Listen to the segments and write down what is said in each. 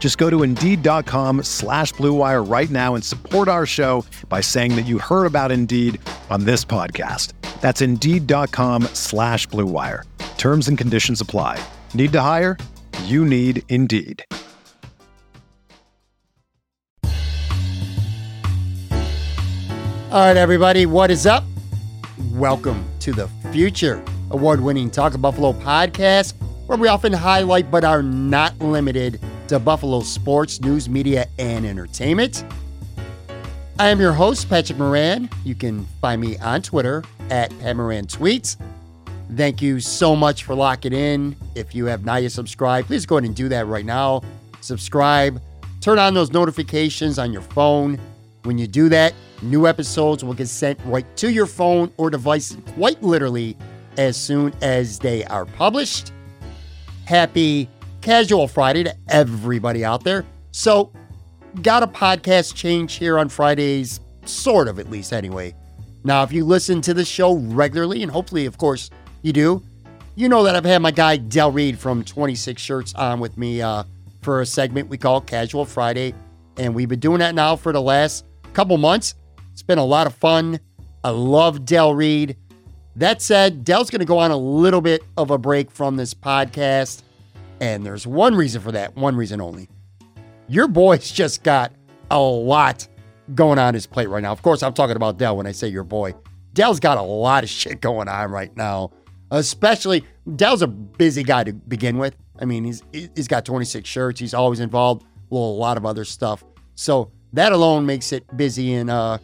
Just go to Indeed.com slash BlueWire right now and support our show by saying that you heard about Indeed on this podcast. That's Indeed.com slash BlueWire. Terms and conditions apply. Need to hire? You need Indeed. All right, everybody, what is up? Welcome to the Future award winning Talk of Buffalo podcast, where we often highlight but are not limited to Buffalo sports, news, media, and entertainment. I am your host, Patrick Moran. You can find me on Twitter at Pat Tweets. Thank you so much for locking in. If you have not yet subscribed, please go ahead and do that right now. Subscribe, turn on those notifications on your phone. When you do that, new episodes will get sent right to your phone or device quite literally as soon as they are published. Happy Casual Friday to everybody out there. So, got a podcast change here on Fridays, sort of at least anyway. Now, if you listen to the show regularly, and hopefully, of course, you do, you know that I've had my guy Del Reid from 26 Shirts on with me uh, for a segment we call Casual Friday. And we've been doing that now for the last couple months. It's been a lot of fun. I love Del Reid. That said, Del's going to go on a little bit of a break from this podcast. And there's one reason for that, one reason only. Your boy's just got a lot going on his plate right now. Of course, I'm talking about Dell when I say your boy. Dell's got a lot of shit going on right now. Especially, Dell's a busy guy to begin with. I mean, he's he's got 26 shirts. He's always involved with a lot of other stuff. So that alone makes it busy and uh,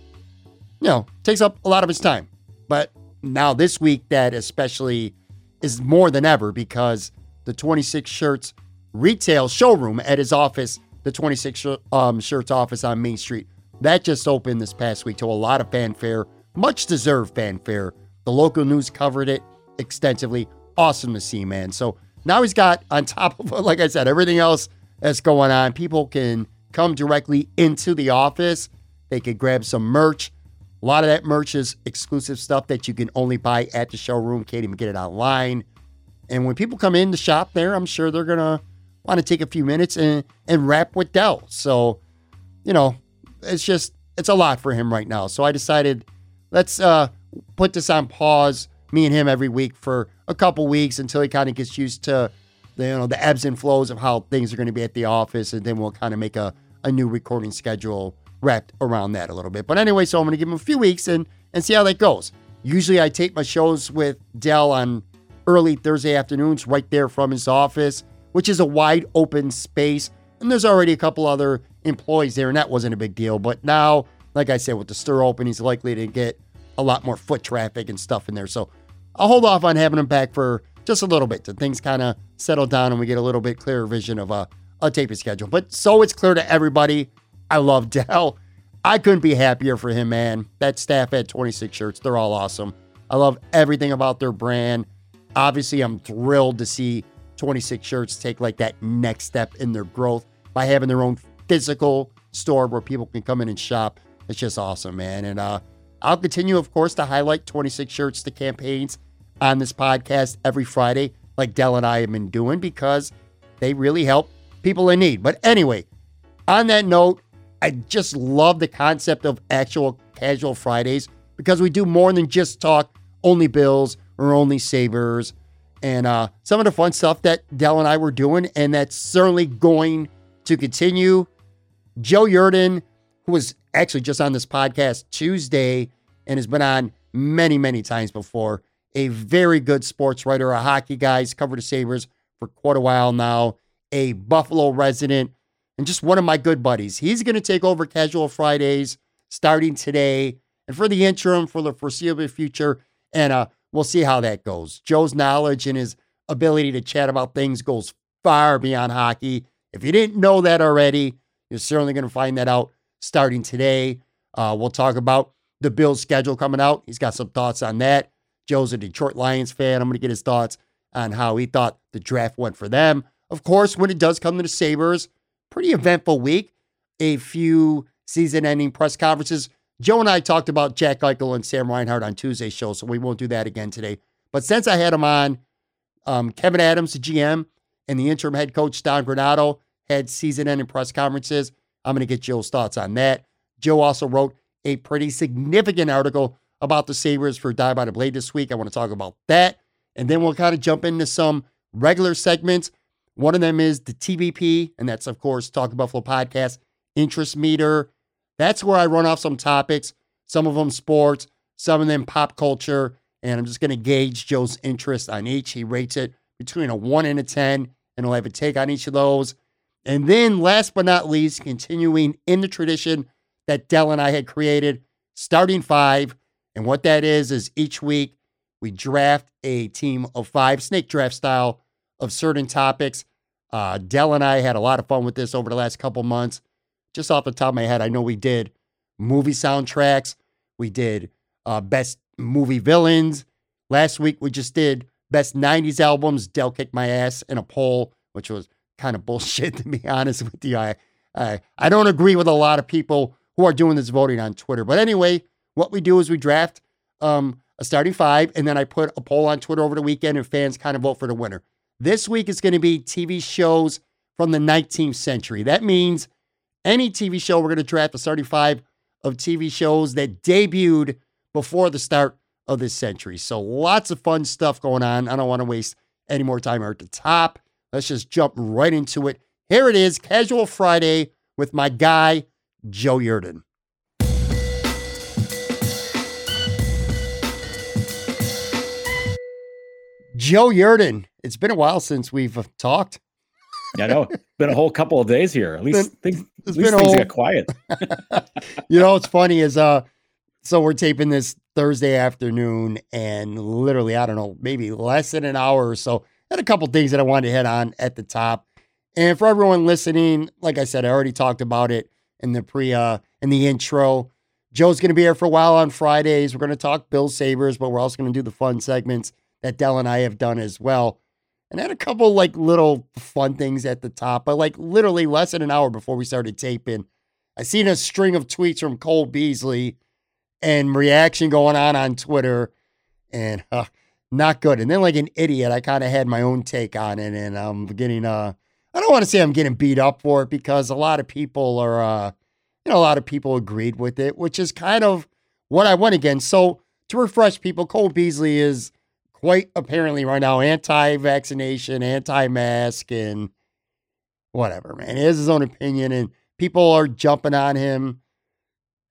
you know, takes up a lot of his time. But now this week, that especially is more than ever because the 26 shirts retail showroom at his office, the 26 um, shirts office on Main Street. That just opened this past week to a lot of fanfare, much deserved fanfare. The local news covered it extensively. Awesome to see, man. So now he's got, on top of, like I said, everything else that's going on, people can come directly into the office. They can grab some merch. A lot of that merch is exclusive stuff that you can only buy at the showroom. Can't even get it online. And when people come in to shop there, I'm sure they're gonna want to take a few minutes and and rap with Dell. So, you know, it's just it's a lot for him right now. So I decided let's uh put this on pause, me and him every week for a couple weeks until he kind of gets used to the you know the ebbs and flows of how things are going to be at the office, and then we'll kind of make a a new recording schedule wrapped around that a little bit. But anyway, so I'm going to give him a few weeks and and see how that goes. Usually I take my shows with Dell on early Thursday afternoons right there from his office, which is a wide open space. And there's already a couple other employees there, and that wasn't a big deal. But now, like I said, with the store open, he's likely to get a lot more foot traffic and stuff in there. So I'll hold off on having him back for just a little bit till things kind of settle down and we get a little bit clearer vision of a, a taping schedule. But so it's clear to everybody, I love Dell. I couldn't be happier for him, man. That staff at 26 shirts, they're all awesome. I love everything about their brand. Obviously, I'm thrilled to see 26 shirts take like that next step in their growth by having their own physical store where people can come in and shop. It's just awesome, man. And uh, I'll continue, of course, to highlight 26 shirts to campaigns on this podcast every Friday, like Dell and I have been doing, because they really help people in need. But anyway, on that note, I just love the concept of actual casual Fridays because we do more than just talk only Bills or only Sabres and uh, some of the fun stuff that Dell and I were doing, and that's certainly going to continue. Joe Yerdon, who was actually just on this podcast Tuesday and has been on many, many times before. A very good sports writer, a hockey guy. He's covered the Sabres for quite a while now. A Buffalo resident and just one of my good buddies. He's going to take over Casual Fridays starting today and for the interim for the foreseeable future. And uh, we'll see how that goes. Joe's knowledge and his ability to chat about things goes far beyond hockey. If you didn't know that already, you're certainly going to find that out starting today. Uh, we'll talk about the Bills' schedule coming out. He's got some thoughts on that. Joe's a Detroit Lions fan. I'm going to get his thoughts on how he thought the draft went for them. Of course, when it does come to the Sabres, pretty eventful week. A few season ending press conferences. Joe and I talked about Jack Eichel and Sam Reinhart on Tuesday's show, so we won't do that again today. But since I had him on, um, Kevyn Adams, the GM, and the interim head coach, Don Granato, had season ending press conferences. I'm going to get Joe's thoughts on that. Joe also wrote a pretty significant article about the Sabres for Die by the Blade this week. I want to talk about that. And then we'll kind of jump into some regular segments. One of them is the TBP, and that's, of course, Talk Buffalo Podcast Interest Meter. That's where I run off some topics, some of them sports, some of them pop culture, and I'm just going to gauge Joe's interest on each. He rates it between a 1 and a 10, and he'll have a take on each of those. And then, last but not least, continuing in the tradition that Dell and I had created, starting five. And what that is, is each week we draft a team of five, snake draft style, of certain topics. Uh, Dell and I had a lot of fun with this over the last couple months. Just off the top of my head, I know we did movie soundtracks, we did uh, best movie villains. Last week we just did best 90s albums. Dell kicked my ass in a poll, which was kind of bullshit to be honest with you. I, I, I don't agree with a lot of people who are doing this voting on Twitter. But anyway, what we do is we draft um, a starting five, and then I put a poll on Twitter over the weekend, and fans kind of vote for the winner. This week is going to be TV shows from the 19th century. That means any TV show, we're going to draft starting five of TV shows that debuted before the start of this century. So lots of fun stuff going on. I don't want to waste any more time here at the top. Let's just jump right into it. Here it is, Casual Friday with my guy, Joe Yerdon. Joe Yerdon. It's been a while since we've uh, talked. Yeah, I know. It's been a whole couple of days here. At least been, things, least been things get quiet. you know, what's funny is uh so we're taping this Thursday afternoon and literally, I don't know, maybe less than an hour or so. Had a couple things that I wanted to hit on at the top. And for everyone listening, like I said, I already talked about it in the pre uh in the intro. Joe's gonna be here for a while on Fridays. We're gonna talk Bill Sabres, but we're also gonna do the fun segments that Dell and I have done as well. And had a couple like little fun things at the top, but like literally less than an hour before we started taping, I seen a string of tweets from Cole Beasley and reaction going on on Twitter, and uh, not good. And then like an idiot, I kind of had my own take on it, and I'm getting uh, I don't want to say I'm getting beat up for it because a lot of people are uh, you know, a lot of people agreed with it, which is kind of what I went against. So to refresh people, Cole Beasley is quite apparently right now anti-vaccination, anti-mask, and whatever, man. He has his own opinion, and people are jumping on him.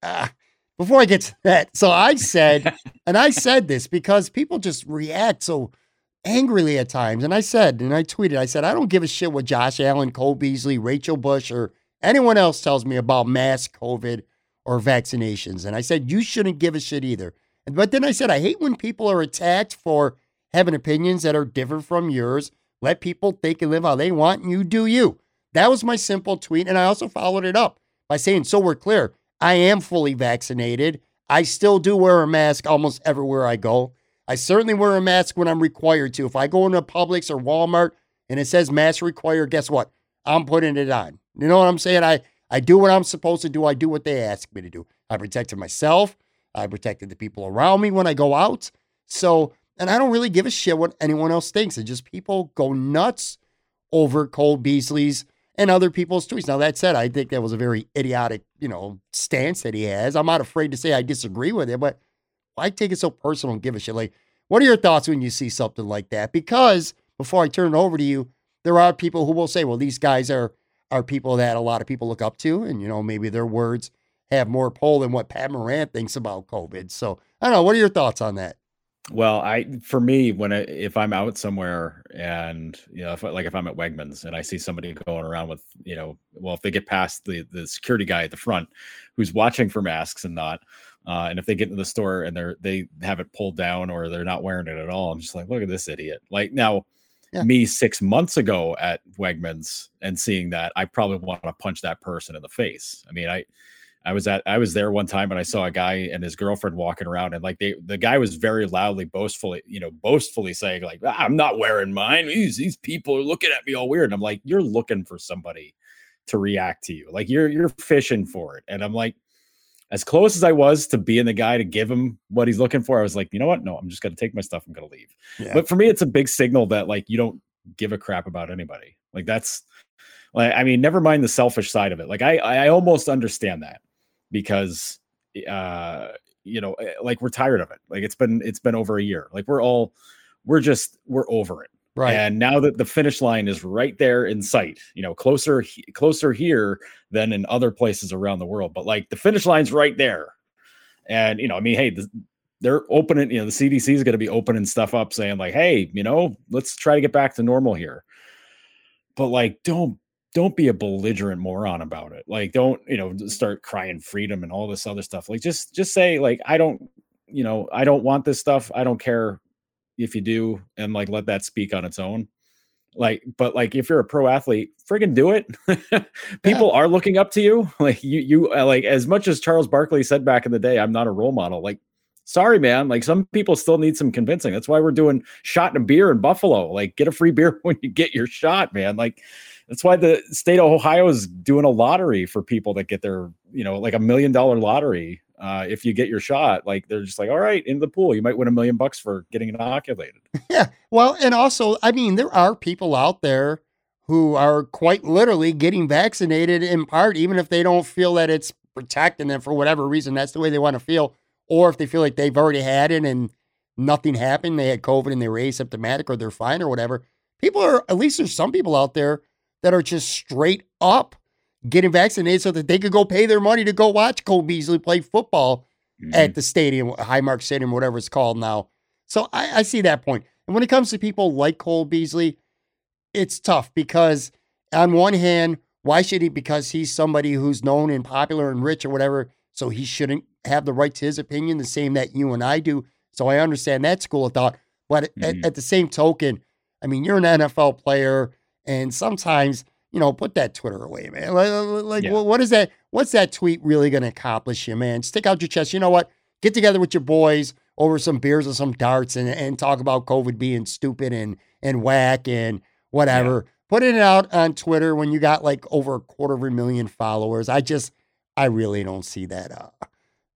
Ah, before I get to that, so I said, and I said this because people just react so angrily at times. And I said, and I tweeted, I said, I don't give a shit what Josh Allen, Cole Beasley, Rachel Bush, or anyone else tells me about mask, COVID, or vaccinations. And I said, you shouldn't give a shit either. But then I said, I hate when people are attacked for having opinions that are different from yours. Let people think and live how they want, and you do you. That was my simple tweet. And I also followed it up by saying, so we're clear, I am fully vaccinated. I still do wear a mask almost everywhere I go. I certainly wear a mask when I'm required to. If I go into Publix or Walmart and it says mask required, guess what? I'm putting it on. You know what I'm saying? I, I do what I'm supposed to do. I do what they ask me to do. I protected myself. I protected the people around me when I go out. So, and I don't really give a shit what anyone else thinks. It's just people go nuts over Cole Beasley's and other people's tweets. Now, that said, I think that was a very idiotic, you know, stance that he has. I'm not afraid to say I disagree with it, but why take it so personal and give a shit? Like, what are your thoughts when you see something like that? Because before I turn it over to you, there are people who will say, well, these guys are are people that a lot of people look up to, and you know, maybe their words have more pull than what Pat Moran thinks about COVID. So I don't know. What are your thoughts on that? Well, I for me when I, if I'm out somewhere and you know if like if I'm at Wegmans and I see somebody going around with you know well if they get past the the security guy at the front who's watching for masks and not uh, and if they get into the store and they're they have it pulled down or they're not wearing it at all I'm just like look at this idiot like now yeah. me six months ago at Wegmans and seeing that I probably want to punch that person in the face I mean I I was at I was there one time and I saw a guy and his girlfriend walking around and like they the guy was very loudly boastfully you know boastfully saying like ah, I'm not wearing mine. These these people are looking at me all weird. And I'm like you're looking for somebody to react to you. Like you're you're fishing for it. And I'm like as close as I was to being the guy to give him what he's looking for I was like you know what? No I'm just gonna take my stuff I'm gonna leave. Yeah. but for me it's a big signal that like you don't give a crap about anybody. Like that's like I mean never mind the selfish side of it. Like I I almost understand that because uh you know eh, like we're tired of it like it's been it's been over a year like we're all we're just we're over it. Right. And now that the finish line is right there in sight you know closer closer here than in other places around the world but like the finish line's right there. And you know i mean hey the, they're opening you know the cdc is going to be opening stuff up saying like hey you know let's try to get back to normal here. But like don't don't be a belligerent moron about it. Like, don't you know start crying freedom and all this other stuff. Like, just just say like, I don't, you know, I don't want this stuff. I don't care if you do, and like let that speak on its own. Like, but like if you're a pro athlete, friggin' do it. People yeah. are looking up to you. Like you, you uh, like as much as Charles Barkley said back in the day, I'm not a role model. Like sorry, man. Like some people still need some convincing. That's why we're doing shot and a beer in Buffalo. Like get a free beer when you get your shot, man. Like that's why the state of Ohio is doing a lottery for people that get their, you know, like a million dollar lottery. Uh, if you get your shot, like they're just like, all right, in the pool, you might win a million bucks for getting inoculated. Yeah. Well, and also, I mean, there are people out there who are quite literally getting vaccinated in part, even if they don't feel that it's protecting them for whatever reason. That's the way they want to feel. Or if they feel like they've already had it and nothing happened, they had COVID and they were asymptomatic or they're fine or whatever. People are, at least there's some people out there that are just straight up getting vaccinated so that they could go pay their money to go watch Cole Beasley play football mm-hmm. at the stadium, Highmark Stadium, whatever it's called now. So I, I see that point. And when it comes to people like Cole Beasley, it's tough because on one hand, why should he? Because he's somebody who's known and popular and rich or whatever. So he shouldn't have the right to his opinion, the same that you and I do. So I understand that school of thought. But mm-hmm. at, at, the same token, I mean, you're an NFL player. And sometimes, you know, put that Twitter away, man. Like, yeah. what is that? What's that tweet really going to accomplish you, man? Stick out your chest. You know what? Get together with your boys over some beers or some darts and, and talk about COVID being stupid and, and whack and whatever. Yeah. Putting it out on Twitter when you got like over a quarter of a million followers. I just, I really don't see that. Uh,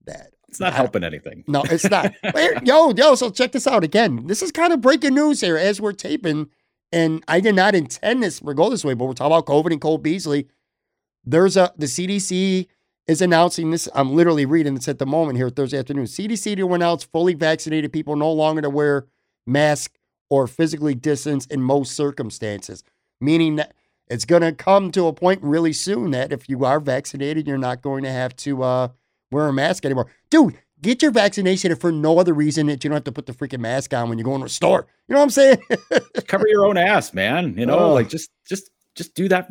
that it's not helping anything. No, it's not. yo, yo, so check this out again. This is kind of breaking news here as we're taping. And I did not intend this to go this way, but we're talking about COVID and Cole Beasley. There's a the CDC is announcing this. I'm literally reading this at the moment here Thursday afternoon. CDC to announce fully vaccinated people no longer to wear masks or physically distance in most circumstances, meaning that it's going to come to a point really soon that if you are vaccinated, you're not going to have to uh, wear a mask anymore. Dude, Get your vaccination for no other reason that you don't have to put the freaking mask on when you go into a store. You know what I'm saying? Cover your own ass, man. You know, oh. like just just just do that.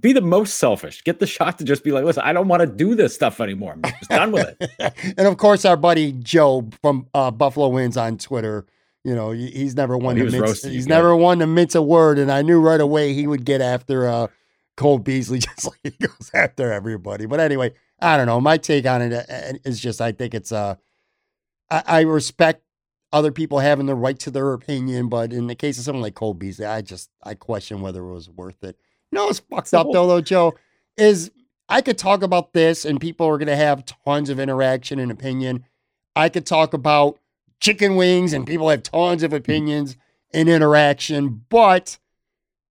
Be the most selfish. Get the shot to just be like, listen, I don't want to do this stuff anymore. I'm just done with it. and of course, our buddy Joe from uh, Buffalo Wins on Twitter. You know, he's never one oh, to mince. He's never one to mince a word, and I knew right away he would get after uh, Cole Beasley just like he goes after everybody. But anyway, I don't know. My take on it uh, just I think it's uh I, I respect other people having the right to their opinion, but in the case of someone like Cole Beasley, I just I question whether it was worth it. You know what's fucked up though, though, Joe, is I could talk about this and people are gonna have tons of interaction and opinion. I could talk about chicken wings and people have tons of opinions and interaction, but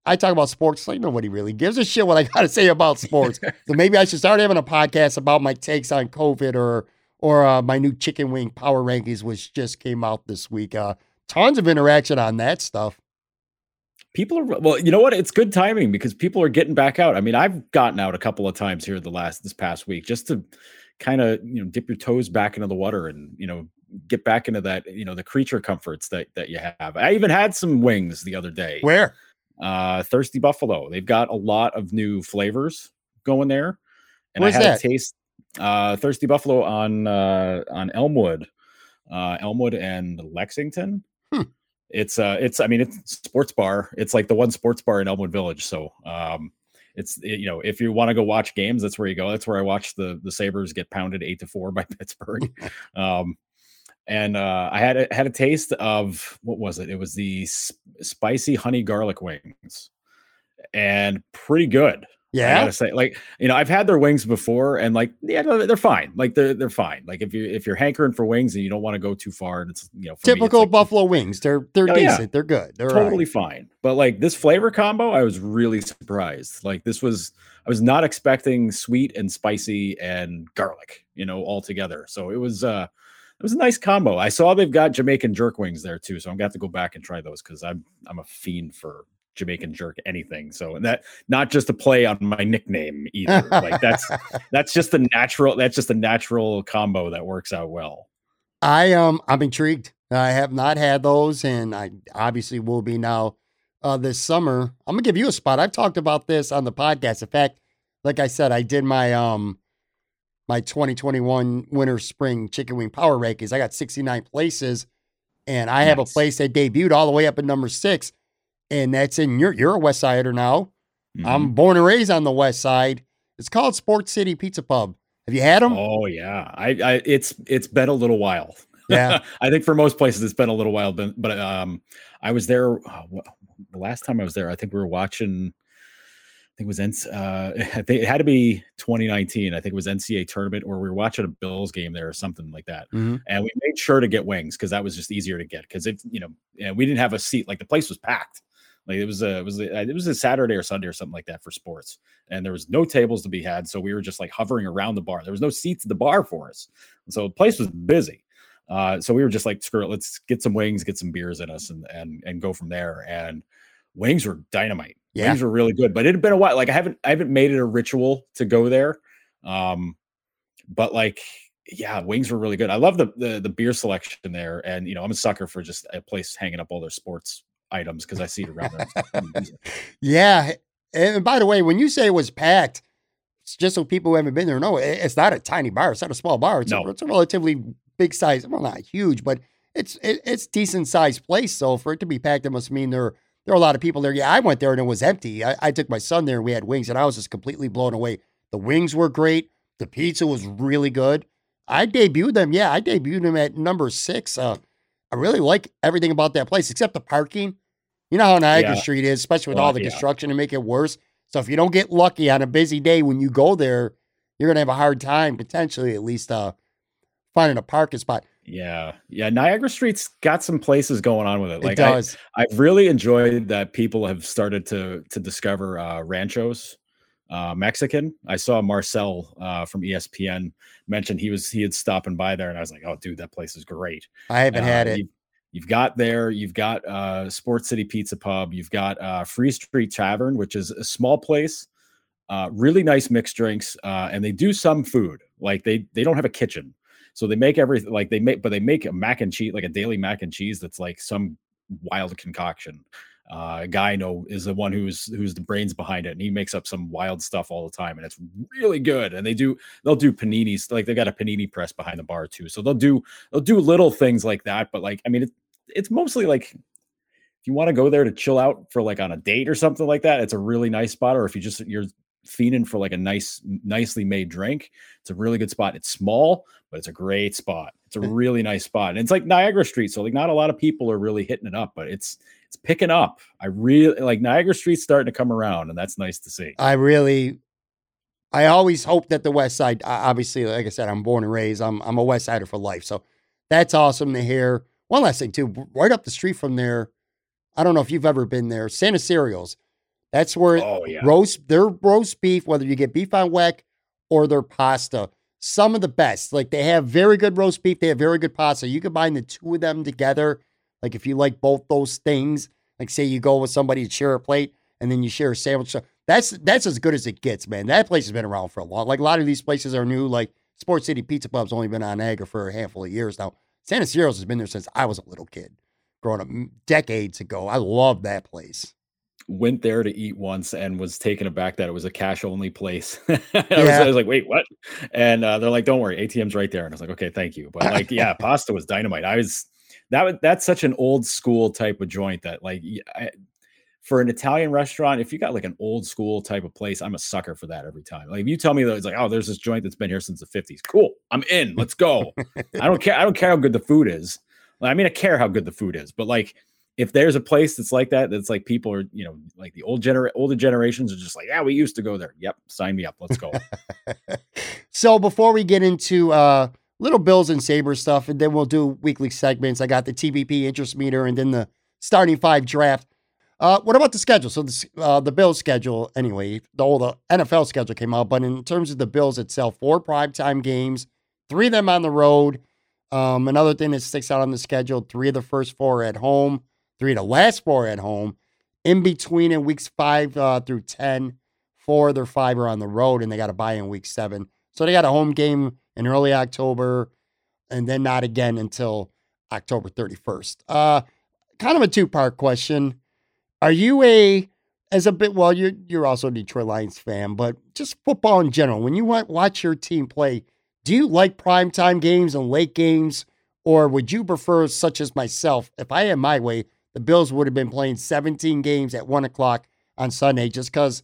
I talk about sports like nobody really gives a shit what I got to say about sports. so maybe I should start having a podcast about my takes on COVID or or uh, my new chicken wing power rankings, which just came out this week. Uh, tons of interaction on that stuff. People are well, you know what? It's good timing because people are getting back out. I mean, I've gotten out a couple of times here the last this past week just to kind of you know dip your toes back into the water and you know get back into that, you know, the creature comforts that that you have. I even had some wings the other day. Where? Uh, Thirsty Buffalo. They've got a lot of new flavors going there, and Where's I had that? a taste. Uh, Thirsty Buffalo on uh, on Elmwood, uh, Elmwood and Lexington. Hmm. It's uh, it's I mean it's sports bar. It's like the one sports bar in Elmwood Village. So um, it's it- you know if you want to go watch games, that's where you go. That's where I watched the the Sabres get pounded eight to four by Pittsburgh. um, and uh, I had a, had a taste of what was it? It was the s- spicy honey garlic wings, and pretty good. I Yeah. gotta say, like you know, I've had their wings before, and like yeah, they're fine. Like they're they're fine. Like if you if you're hankering for wings and you don't want to go too far, and it's you know for me, Typical like buffalo wings. They're they're Oh, yeah. decent. They're good. They're all right. totally fine. But like this flavor combo, I was really surprised. Like this was I was not expecting sweet and spicy and garlic, you know, all together. So it was uh it was a nice combo. I saw they've got Jamaican jerk wings there too, so I'm gonna have to go back and try those because I'm I'm a fiend for Jamaican jerk anything. So and that not just a play on my nickname either. like that's that's just a natural that's just a natural combo that works out well. I um I'm intrigued. I have not had those, and I obviously will be now uh, this summer. I'm gonna give you a spot. I've talked about this on the podcast. In fact, like I said, I did my um my 2021 winter spring chicken wing power rankings. I got 69 places, and I have a place that debuted all the way up at number six, and that's in you're you're a West Sider now. Mhm. I'm born and raised on the West Side. It's called Sports City Pizza Pub. Have you had them? Oh yeah, I, I it's it's been a little while. Yeah. I think for most places it's been a little while, but but um, I was there uh, the last time I was there. I think we were watching. I think it was uh, think it had to be 2019. I think it was NCAA tournament, or we were watching a Bills game there or something like that. Mhm. And we made sure to get wings because that was just easier to get. Because if you know, and we didn't have a seat, like the place was packed. Like it was a it was a, it was a Saturday or Sunday or something like that for sports, and there was no tables to be had, so we were just like hovering around the bar. There was no seats at the bar for us, and so the place was busy. Uh, so we were just like, screw it, let's get some wings, get some beers in us, and and and go from there. And wings were dynamite. Yeah. Wings were really good, but it had been a while. Like I haven't I haven't made it a ritual to go there. Um, but like yeah, wings were really good. I love the, the the beer selection there, and you know I'm a sucker for just a place hanging up all their sports items because I see it around there. Yeah. And by the way, when you say it was packed, it's just so people who haven't been there know it's not a tiny bar. It's not a small bar. It's, a, it's a relatively big size. Well, not huge, but it's it, it's decent sized place. So for it to be packed, it must mean there there are a lot of people there. Yeah, I went there and it was empty. I, I took my son there and we had wings, and I was just completely blown away. The wings were great. The pizza was really good. I debuted them. Yeah, I debuted them at number six. Uh, I really like everything about that place except the parking. You know how Niagara Yeah. Street is, especially with Well, all the yeah. construction to make it worse. So if you don't get lucky on a busy day when you go there, you're gonna have a hard time potentially at least uh finding a parking spot. Yeah, yeah. Niagara Street's got some places going on with it. Like it I, does. I've really enjoyed that people have started to to discover uh, ranchos. Uh, Mexican. I saw Marcel uh, from ESPN mention he was he had stopping by there, and I was like, "Oh, dude, that place is great." I haven't Uh, had it. You've, you've got there. You've got uh, Sports City Pizza Pub. You've got uh, Free Street Tavern, which is a small place. Uh, really nice mixed drinks, uh, and they do some food. Like they they don't have a kitchen, so they make everything like they make, but they make a mac and cheese, like a daily mac and cheese that's like some wild concoction. Uh, a guy I know is the one who's who's the brains behind it, and he makes up some wild stuff all the time, and it's really good. And they do they'll do paninis, like they got a panini press behind the bar too, so they'll do they'll do little things like that. But like, I mean, it's it's mostly like if you want to go there to chill out for like on a date or something like that, it's a really nice spot. Or if you just you're fiending for like a nice, nicely made drink, it's a really good spot. It's small, but it's a great spot. It's a really nice spot, and it's like Niagara Street, so like not a lot of people are really hitting it up, but it's it's picking up. I really like Niagara Street's starting to come around, and that's nice to see. I really, I always hope that the West Side. Obviously, like I said, I'm born and raised. I'm I'm a West Sider for life. So that's awesome to hear. One last thing too, right up the street from there. I don't know if you've ever been there. Santasiero's. That's where Oh yeah, roast their roast beef, whether you get beef on weck or their pasta. Some of the best. Like they have very good roast beef. They have very good pasta. You combine the two of them together. Like if you like both those things, like say you go with somebody to share a plate and then you share a sandwich. So that's that's as good as it gets, man. That place has been around for a long. Like a lot of these places are new. Like Sports City Pizza Pub's only been on Niagara for a handful of years now. Santasiero's has been there since I was a little kid, growing up decades ago. I love that place went there to eat once and was taken aback that it was a cash only place. I, yeah. was, I, was, like, wait, what? And uh, they're like, don't worry, ATM's right there. And I was like, okay, thank you. But like, yeah, pasta was dynamite. I was that was that's such an old school type of joint that like I, for an Italian restaurant, if you got like an old school type of place, I'm a sucker for that every time. Like if you tell me that it's like, oh, there's this joint that's been here since the 50s. Cool. I'm in. Let's go. I don't care. I don't care how good the food is. I mean, I care how good the food is, but like if there's a place that's like that, that's like people are, you know, like the old gener older generations are just like, yeah, we used to go there. Yep, sign me up. Let's go. so before we get into uh little Bills and Sabres stuff, and then we'll do weekly segments. I got the TBP interest meter and then the starting five draft. Uh, what about the schedule? So the uh, the Bills schedule, anyway, the old uh, NFL schedule came out, but in terms of the Bills itself, four primetime games, three of them on the road. Um, another thing that sticks out on the schedule: three of the first four at home three the last four at home. In between in weeks five uh, through 10, four of their five are on the road, and they got to buy in week seven. So they got a home game in early October, and then not again until October 31st. Uh, kind of a two part question. Are you a as a bit well you're you're also a Detroit Lions fan, but just football in general. When you watch your team play, do you like primetime games and late games, or would you prefer such as myself? If I had my way, the Bills would have been playing 17 games at one o'clock on Sunday just because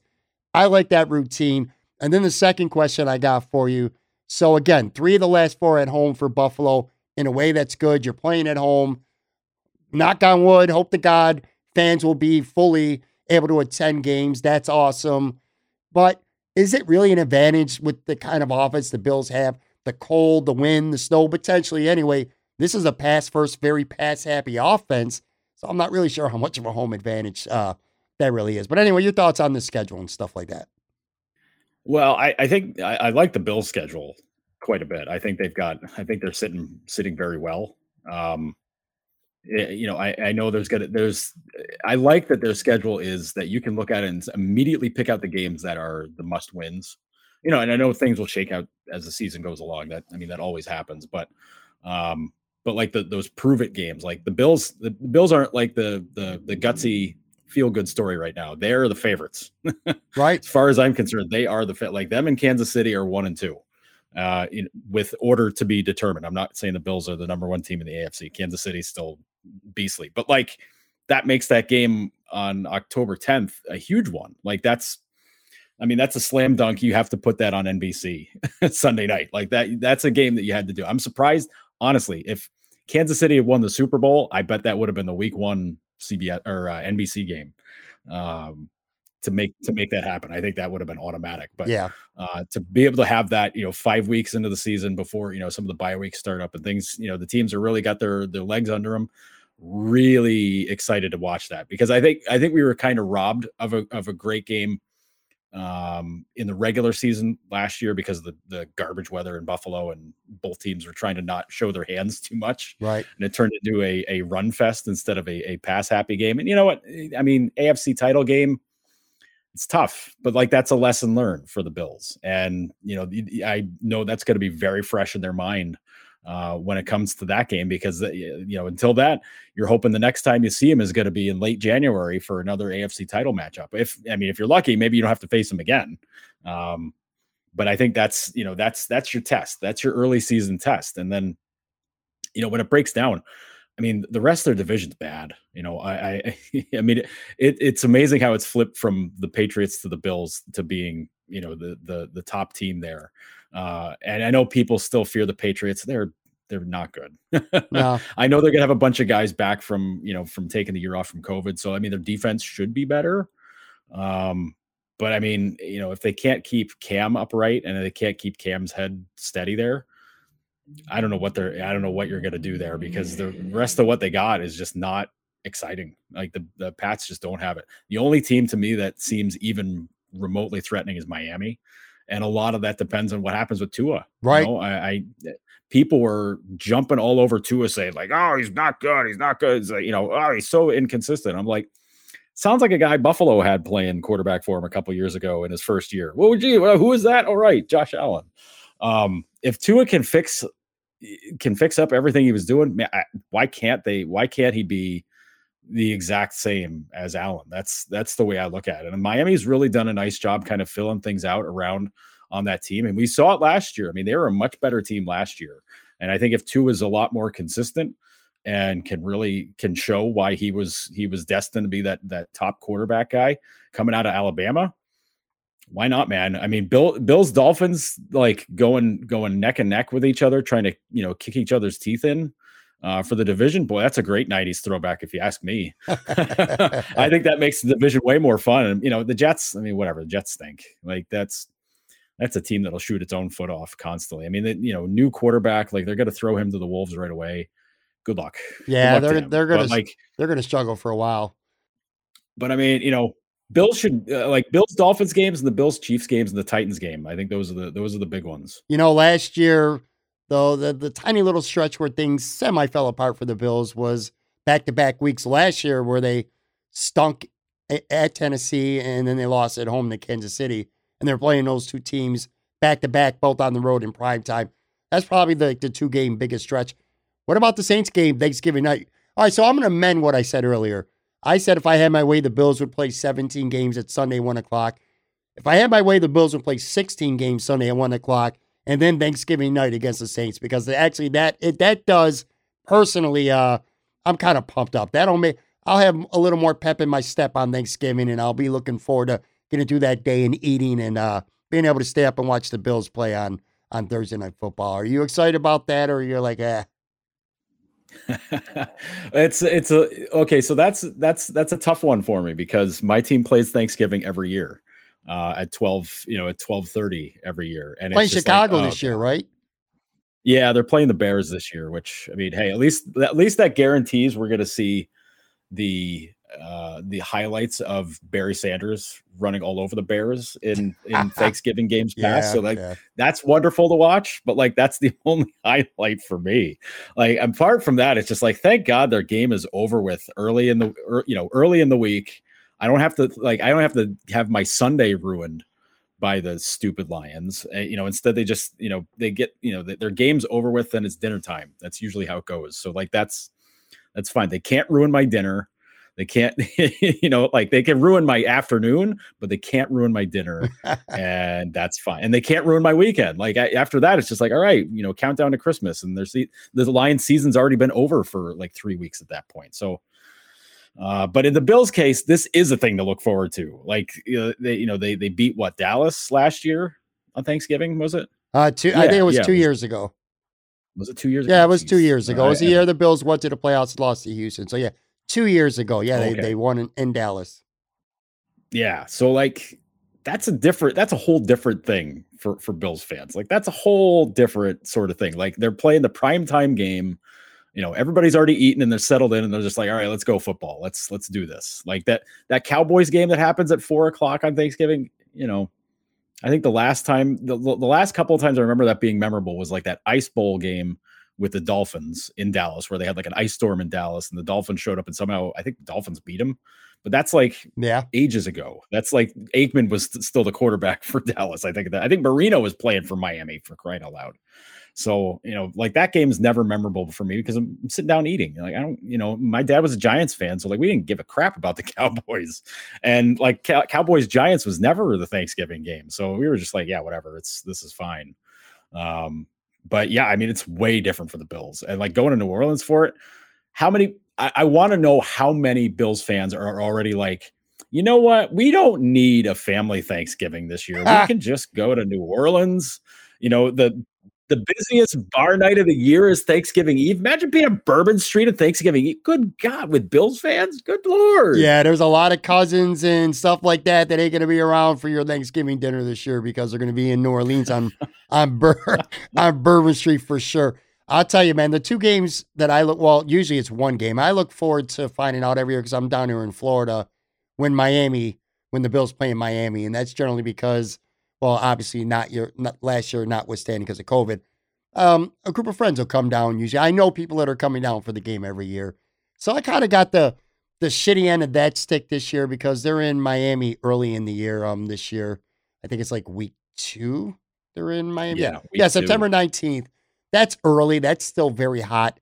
I like that routine. And then the second question I got for you. So, again, three of the last four at home for Buffalo in a way that's good. You're playing at home. Knock on wood. Hope to God fans will be fully able to attend games. That's awesome. But is it really an advantage with the kind of offense the Bills have? The cold, the wind, the snow, potentially anyway. This is a pass first, very pass happy offense. So I'm not really sure how much of a home advantage uh, that really is. But anyway, your thoughts on the schedule and stuff like that. Well, I, I think I, I, like the Bills schedule quite a bit. I think they've got. I think they're sitting sitting very well. Um, eh, you know, I, I know there's gonna there's. I like that their schedule is that you can look at it and immediately pick out the games that are the must wins. You know, and I know things will shake out as the season goes along. That I mean, that always happens. But um, but like the those prove it games, like the Bills, the Bills aren't like the the the gutsy feel good story right now. They're the favorites, right? As far as I'm concerned, they are the fit. Like them in Kansas City are one and two, uh, in, with order to be determined. I'm not saying the Bills are the number one team in the AFC. Kansas City's still beastly, but like that makes that game on October 10th a huge one. Like that's I mean, that's a slam dunk. You have to put that on NBC Sunday night. Like that, that's a game that you had to do. I'm surprised honestly, if Kansas City had won the Super Bowl, I bet that would have been the Week One CBS or uh, NBC game um, to make to make that happen. I think that would have been automatic. But yeah, uh, to be able to have that, you know, five weeks into the season before you know some of the bye weeks start up and things, you know, the teams are really got their their legs under them. Really excited to watch that because I think I think we were kind of robbed of a of a great game um, in the regular season last year because of the, the garbage weather in Buffalo and both teams were trying to not show their hands too much. Right. And it turned into a, a run fest instead of a, a pass happy game. And you know what? I mean, AFC title game, it's tough, but like that's a lesson learned for the Bills. And, you know, I know that's going to be very fresh in their mind uh, when it comes to that game because uh, you know until that you're hoping the next time you see him is going to be in late January for another AFC title matchup. If I mean if you're lucky, maybe you don't have to face him again. Um, but I think that's you know that's that's your test. That's your early season test, and then you know when it breaks down. I mean, the rest of their division's bad. You know, I, I, I mean, it, it's amazing how it's flipped from the Patriots to the Bills to being, you know, the the the top team there. Uh, and I know people still fear the Patriots. They're they're not good. no. I know they're gonna have a bunch of guys back from you know from taking the year off from COVID. So I mean their defense should be better. Um, but I mean, you know, if they can't keep Cam upright and they can't keep Cam's head steady there, I don't know what they're I don't know what you're gonna do there because the rest of what they got is just not exciting. Like the the Pats just don't have it. The only team to me that seems even remotely threatening is Miami and a lot of that depends on what happens with Tua. Right. You know, I, I, people were jumping all over Tua, saying like, "Oh, he's not good. He's not good." Like, you know, oh, he's so inconsistent. I'm like, sounds like a guy Buffalo had playing quarterback for him a couple years ago in his first year. What would you? Who is that? All right, Josh Allen. Um, if Tua can fix can fix up everything he was doing. Why can't they? Why can't he be the exact same as Allen? That's that's the way I look at it. And Miami's really done a nice job kind of filling things out around on that team. And we saw it last year. I mean, they were a much better team last year. And I think if Tua is a lot more consistent and can really can show why he was he was destined to be that that top quarterback guy coming out of Alabama, why not, man? I mean, Bill Bill's Dolphins like going going neck and neck with each other, trying to you know kick each other's teeth in uh, for the division. Boy, that's a great '90s throwback, if you ask me. I think that makes the division way more fun. And you know, the Jets. I mean, whatever. The Jets think. Like, that's that's a team that'll shoot its own foot off constantly. I mean, they, you know, new quarterback. Like they're going to throw him to the wolves right away. Good luck. Yeah, Good luck they're they're going to like they're going to struggle for a while. But I mean, you know, Bills should uh, like Bills Dolphins games and the Bills Chiefs games and the Titans game. I think those are the those are the big ones. You know, last year though the the tiny little stretch where things semi fell apart for the Bills was back to back weeks last year where they stunk at Tennessee and then they lost at home to Kansas City and they're playing those two teams back to back both on the road in prime time. That's probably the the two game biggest stretch. What about the Saints game Thanksgiving night? All right, so I'm going to amend what I said earlier. I said if I had my way, the Bills would play 17 games at Sunday, 1 o'clock. If I had my way, the Bills would play 16 games Sunday at 1 o'clock and then Thanksgiving night against the Saints because actually that it, that does personally, uh, I'm kind of pumped up. That'll make I'll have a little more pep in my step on Thanksgiving and I'll be looking forward to getting through that day and eating and uh, being able to stay up and watch the Bills play on on Thursday night football. Are you excited about that or you're like, eh? it's it's a okay. So that's that's that's a tough one for me because my team plays Thanksgiving every year uh, at twelve, you know, at twelve thirty every year, and playing Chicago like, oh, this year, right? Yeah, they're playing the Bears this year, which I mean, hey, at least at least that guarantees we're going to see the uh, the highlights of Barry Sanders running all over the Bears in in Thanksgiving games past. Yeah, so like yeah. that's wonderful to watch, but like that's the only highlight for me. Like apart from that, it's just like thank God their game is over with early in the er, you know early in the week. I don't have to like I don't have to have my Sunday ruined by the stupid Lions. Uh, you know, instead they just you know they get you know their game's over with and it's dinner time. That's usually how it goes. So like that's that's fine. They can't ruin my dinner they can't, you know, like they can ruin my afternoon, but they can't ruin my dinner, and that's fine. And they can't ruin my weekend. Like I, after that, it's just like, all right, you know, countdown to Christmas, and there's the the Lions season's already been over for like three weeks at that point. So, uh, but in the Bills' case, this is a thing to look forward to. Like you know, they you know they they beat what Dallas last year on Thanksgiving was it? Uh, two. Yeah, I think it was yeah, two years ago. Was it two years? ago? Yeah, it was two years ago. It was the year the Bills went to the playoffs, lost to Houston. So yeah, two years ago. Yeah, okay. they, they won in, in Dallas. Yeah. So like that's a different that's a whole different thing for for Bills fans. Like that's a whole different sort of thing. Like they're playing the prime time game. You know, everybody's already eaten and they're settled in and they're just like, all right, let's go football. Let's let's do this. Like that that Cowboys game that happens at four o'clock on Thanksgiving, you know. I think the last time the, the last couple of times I remember that being memorable was like that ice bowl game with the Dolphins in Dallas, where they had like an ice storm in Dallas, and the Dolphins showed up, and somehow I think the Dolphins beat them. But that's like yeah ages ago. That's like Aikman was still the quarterback for Dallas. I think that I think Marino was playing for Miami for crying out loud. So you know, like that game is never memorable for me because I'm sitting down eating. Like I don't, you know, my dad was a Giants fan, so like we didn't give a crap about the Cowboys, and like Cow- Cowboys Giants was never the Thanksgiving game. So we were just like, yeah, whatever. It's this is fine. Um, but yeah, I mean, it's way different for the Bills. And like going to New Orleans for it, how many? I, I want to know how many Bills fans are already like, you know what? We don't need a family Thanksgiving this year. We can just go to New Orleans. You know, the the busiest bar night of the year is Thanksgiving Eve. Imagine being at Bourbon Street at Thanksgiving Eve. Good God, with Bills fans. Good Lord. Yeah, there's a lot of cousins and stuff like that that ain't going to be around for your Thanksgiving dinner this year because they're going to be in New Orleans on on, Bur- on Bourbon Street for sure. I'll tell you, man, the two games that I look well, usually it's one game. I look forward to finding out every year because I'm down here in Florida when Miami, when the Bills play in Miami, and that's generally because well, obviously not your not last year, notwithstanding because of COVID. Um, a group of friends will come down usually. I know people that are coming down for the game every year. So I kind of got the the shitty end of that stick this year because they're in Miami early in the year. Um, this year, I think it's like week two. They're in Miami. Yeah, yeah, September nineteenth. that's early. That's still very hot.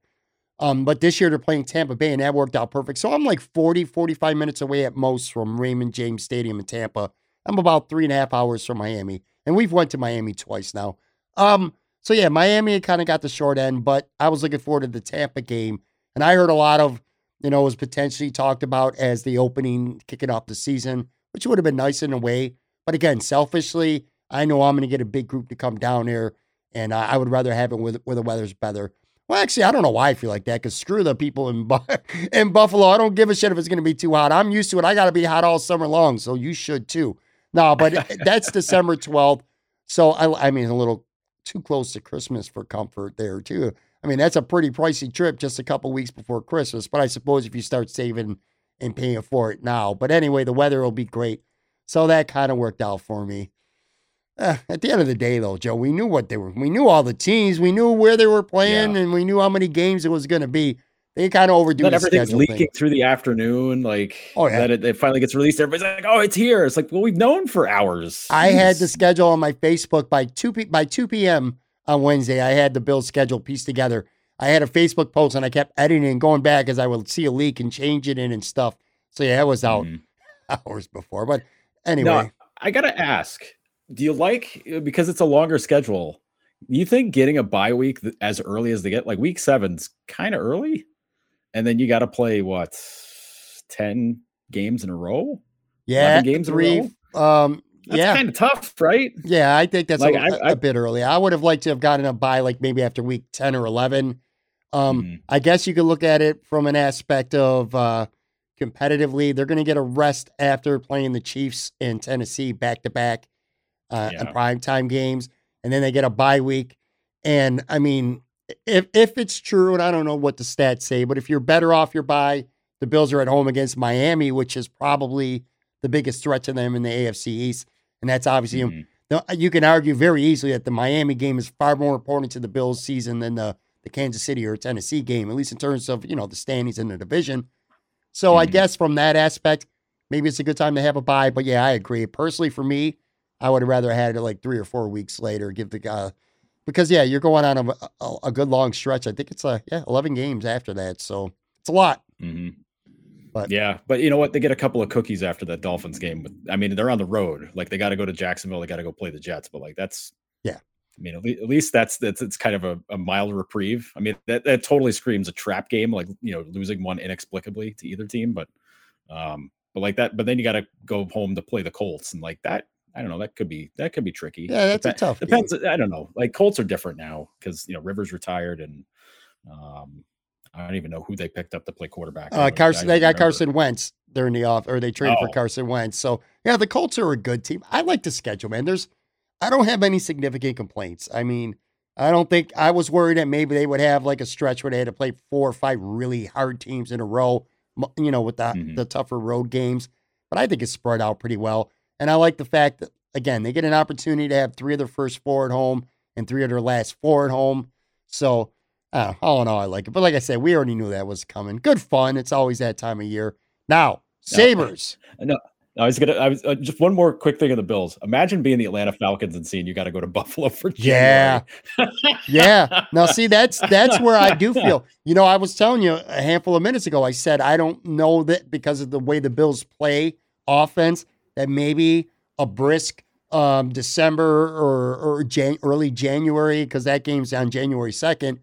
Um, but this year they're playing Tampa Bay, and that worked out perfect. So I'm like 40, 45 minutes away at most from Raymond James Stadium in Tampa. I'm about three and a half hours from Miami, and we've went to Miami twice now. Um, so yeah, Miami kind of got the short end, but I was looking forward to the Tampa game, and I heard a lot of, you know, was potentially talked about as the opening kicking off the season, which would have been nice in a way. But again, selfishly, I know I'm going to get a big group to come down here, and I, I would rather have it where, where the weather's better. Well, actually, I don't know why I feel like that because screw the people in, in Buffalo. I don't give a shit if it's going to be too hot. I'm used to it. I got to be hot all summer long, so you should too. No, but that's December 12th. So, I, I mean, a little too close to Christmas for comfort there, too. I mean, that's a pretty pricey trip just a couple weeks before Christmas. But I suppose if you start saving and paying for it now. But anyway, the weather will be great. So that kind of worked out for me. Uh, at the end of the day, though, Joe, we knew what they were. We knew all the teams. We knew where they were playing, yeah. and we knew how many games it was going to be. They kind of overdo. Then everything's leaking thing. through the afternoon, like oh yeah, that it, it, finally gets released. Everybody's like, "Oh, it's here!" It's like, well, we've known for hours. I had the schedule on my Facebook by two p- by two p.m. on Wednesday. I had the build schedule pieced together. I had a Facebook post, and I kept editing and going back as I would see a leak and change it in and stuff. So yeah, it was out mm-hmm. hours before. But anyway, no, I gotta ask do you like because it's a longer schedule? You think getting a bye week as early as they get, like week seven's kind of early, and then you got to play what ten games in a row? Yeah, games three. In a row? Um, that's yeah, kind of tough, right? Yeah, I think that's like, a, I, I, a, bit early. I would have liked to have gotten a bye like maybe after week ten or eleven. Um, mm-hmm. I guess you could look at it from an aspect of uh, competitively, they're going to get a rest after playing the Chiefs in Tennessee back to back uh, and prime time games, and then they get a bye week. And I mean, if if it's true, and I don't know what the stats say, but if you're better off your bye, the Bills are at home against Miami, which is probably the biggest threat to them in the AFC East, and that's obviously. Mm-hmm. You can argue very easily that the Miami game is far more important to the Bills' season than the, the Kansas City or Tennessee game, at least in terms of you know the standings in the division. So mm-hmm. I guess from that aspect, maybe it's a good time to have a bye. But yeah, I agree. Personally, for me, I would have rather had it like three or four weeks later. Give the guy because yeah, you're going on a, a, a, good long stretch. I think it's a yeah, eleven games after that, so it's a lot. Mm-hmm. But yeah, but you know what? They get a couple of cookies after that Dolphins game. I mean, they're on the road. Like they got to go to Jacksonville. They got to go play the Jets. But like that's yeah. I mean, at least that's that's it's kind of a, a mild reprieve. I mean, that, that totally screams a trap game, like you know, losing one inexplicably to either team. But um, but like that. But then you got to go home to play the Colts, and like that I don't know. That could be that could be tricky. Yeah, that's Dep- a tough. Depends. Game. I don't know. Like Colts are different now because you know Rivers retired and um, I don't even know who they picked up to play quarterback. Uh, Carson. They got remember. Carson Wentz. They're in the off, or they traded oh. for Carson Wentz. So yeah, the Colts are a good team. I like the schedule, man. There's, I don't have any significant complaints. I mean, I don't think I was worried that maybe they would have like a stretch where they had to play four or five really hard teams in a row. You know, with the mm-hmm. the tougher road games. But I think it's spread out pretty well. And I like the fact that, again, they get an opportunity to have three of their first four at home and three of their last four at home. So, uh, all in all, I like it. But like I said, we already knew that was coming. Good fun. It's always that time of year. Now, Sabres. No, I was gonna. I was uh, just one more quick thing of the Bills. Imagine being the Atlanta Falcons and seeing you got to go to Buffalo for January. yeah, yeah. Now, see, that's that's where I do feel. You know, I was telling you a handful of minutes ago. I said I don't know that because of the way the Bills play offense that maybe a brisk um, December or, or Jan- early January, because that game's on January 2nd.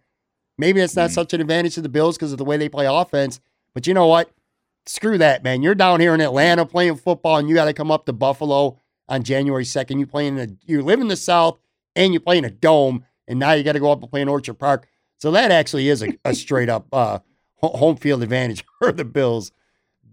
Maybe it's not mm such an advantage to the Bills because of the way they play offense. But you know what? Screw that, man. You're down here in Atlanta playing football, and you got to come up to Buffalo on January 2nd. You play in a, you live in the South, and you play in a dome, and now you got to go up and play in Orchard Park. So that actually is a, a straight up uh, home field advantage for the Bills,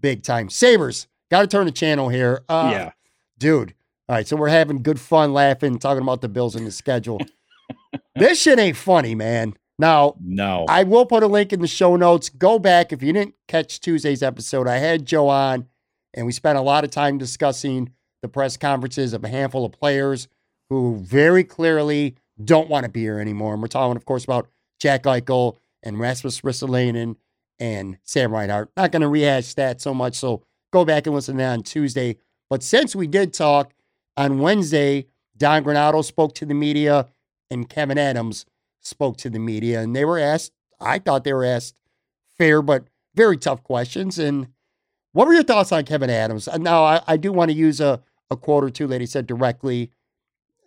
big time. Sabres, Got to turn the channel here. Uh, yeah. Dude. All right. So we're having good fun laughing, talking about the Bills and the schedule. this shit ain't funny, man. Now, no. I will put a link in the show notes. Go back if you didn't catch Tuesday's episode. I had Joe on, and we spent a lot of time discussing the press conferences of a handful of players who very clearly don't want to be here anymore. And we're talking, of course, about Jack Eichel and Rasmus Ristolainen and Sam Reinhart. Not going to rehash that so much. So go back and listen to that on Tuesday. But since we did talk on Wednesday, Don Granato spoke to the media and Kevin Adams spoke to the media, and they were asked. I thought they were asked fair but very tough questions. And what were your thoughts on Kevin Adams? Now, I, I do want to use a, a quote or two that he said directly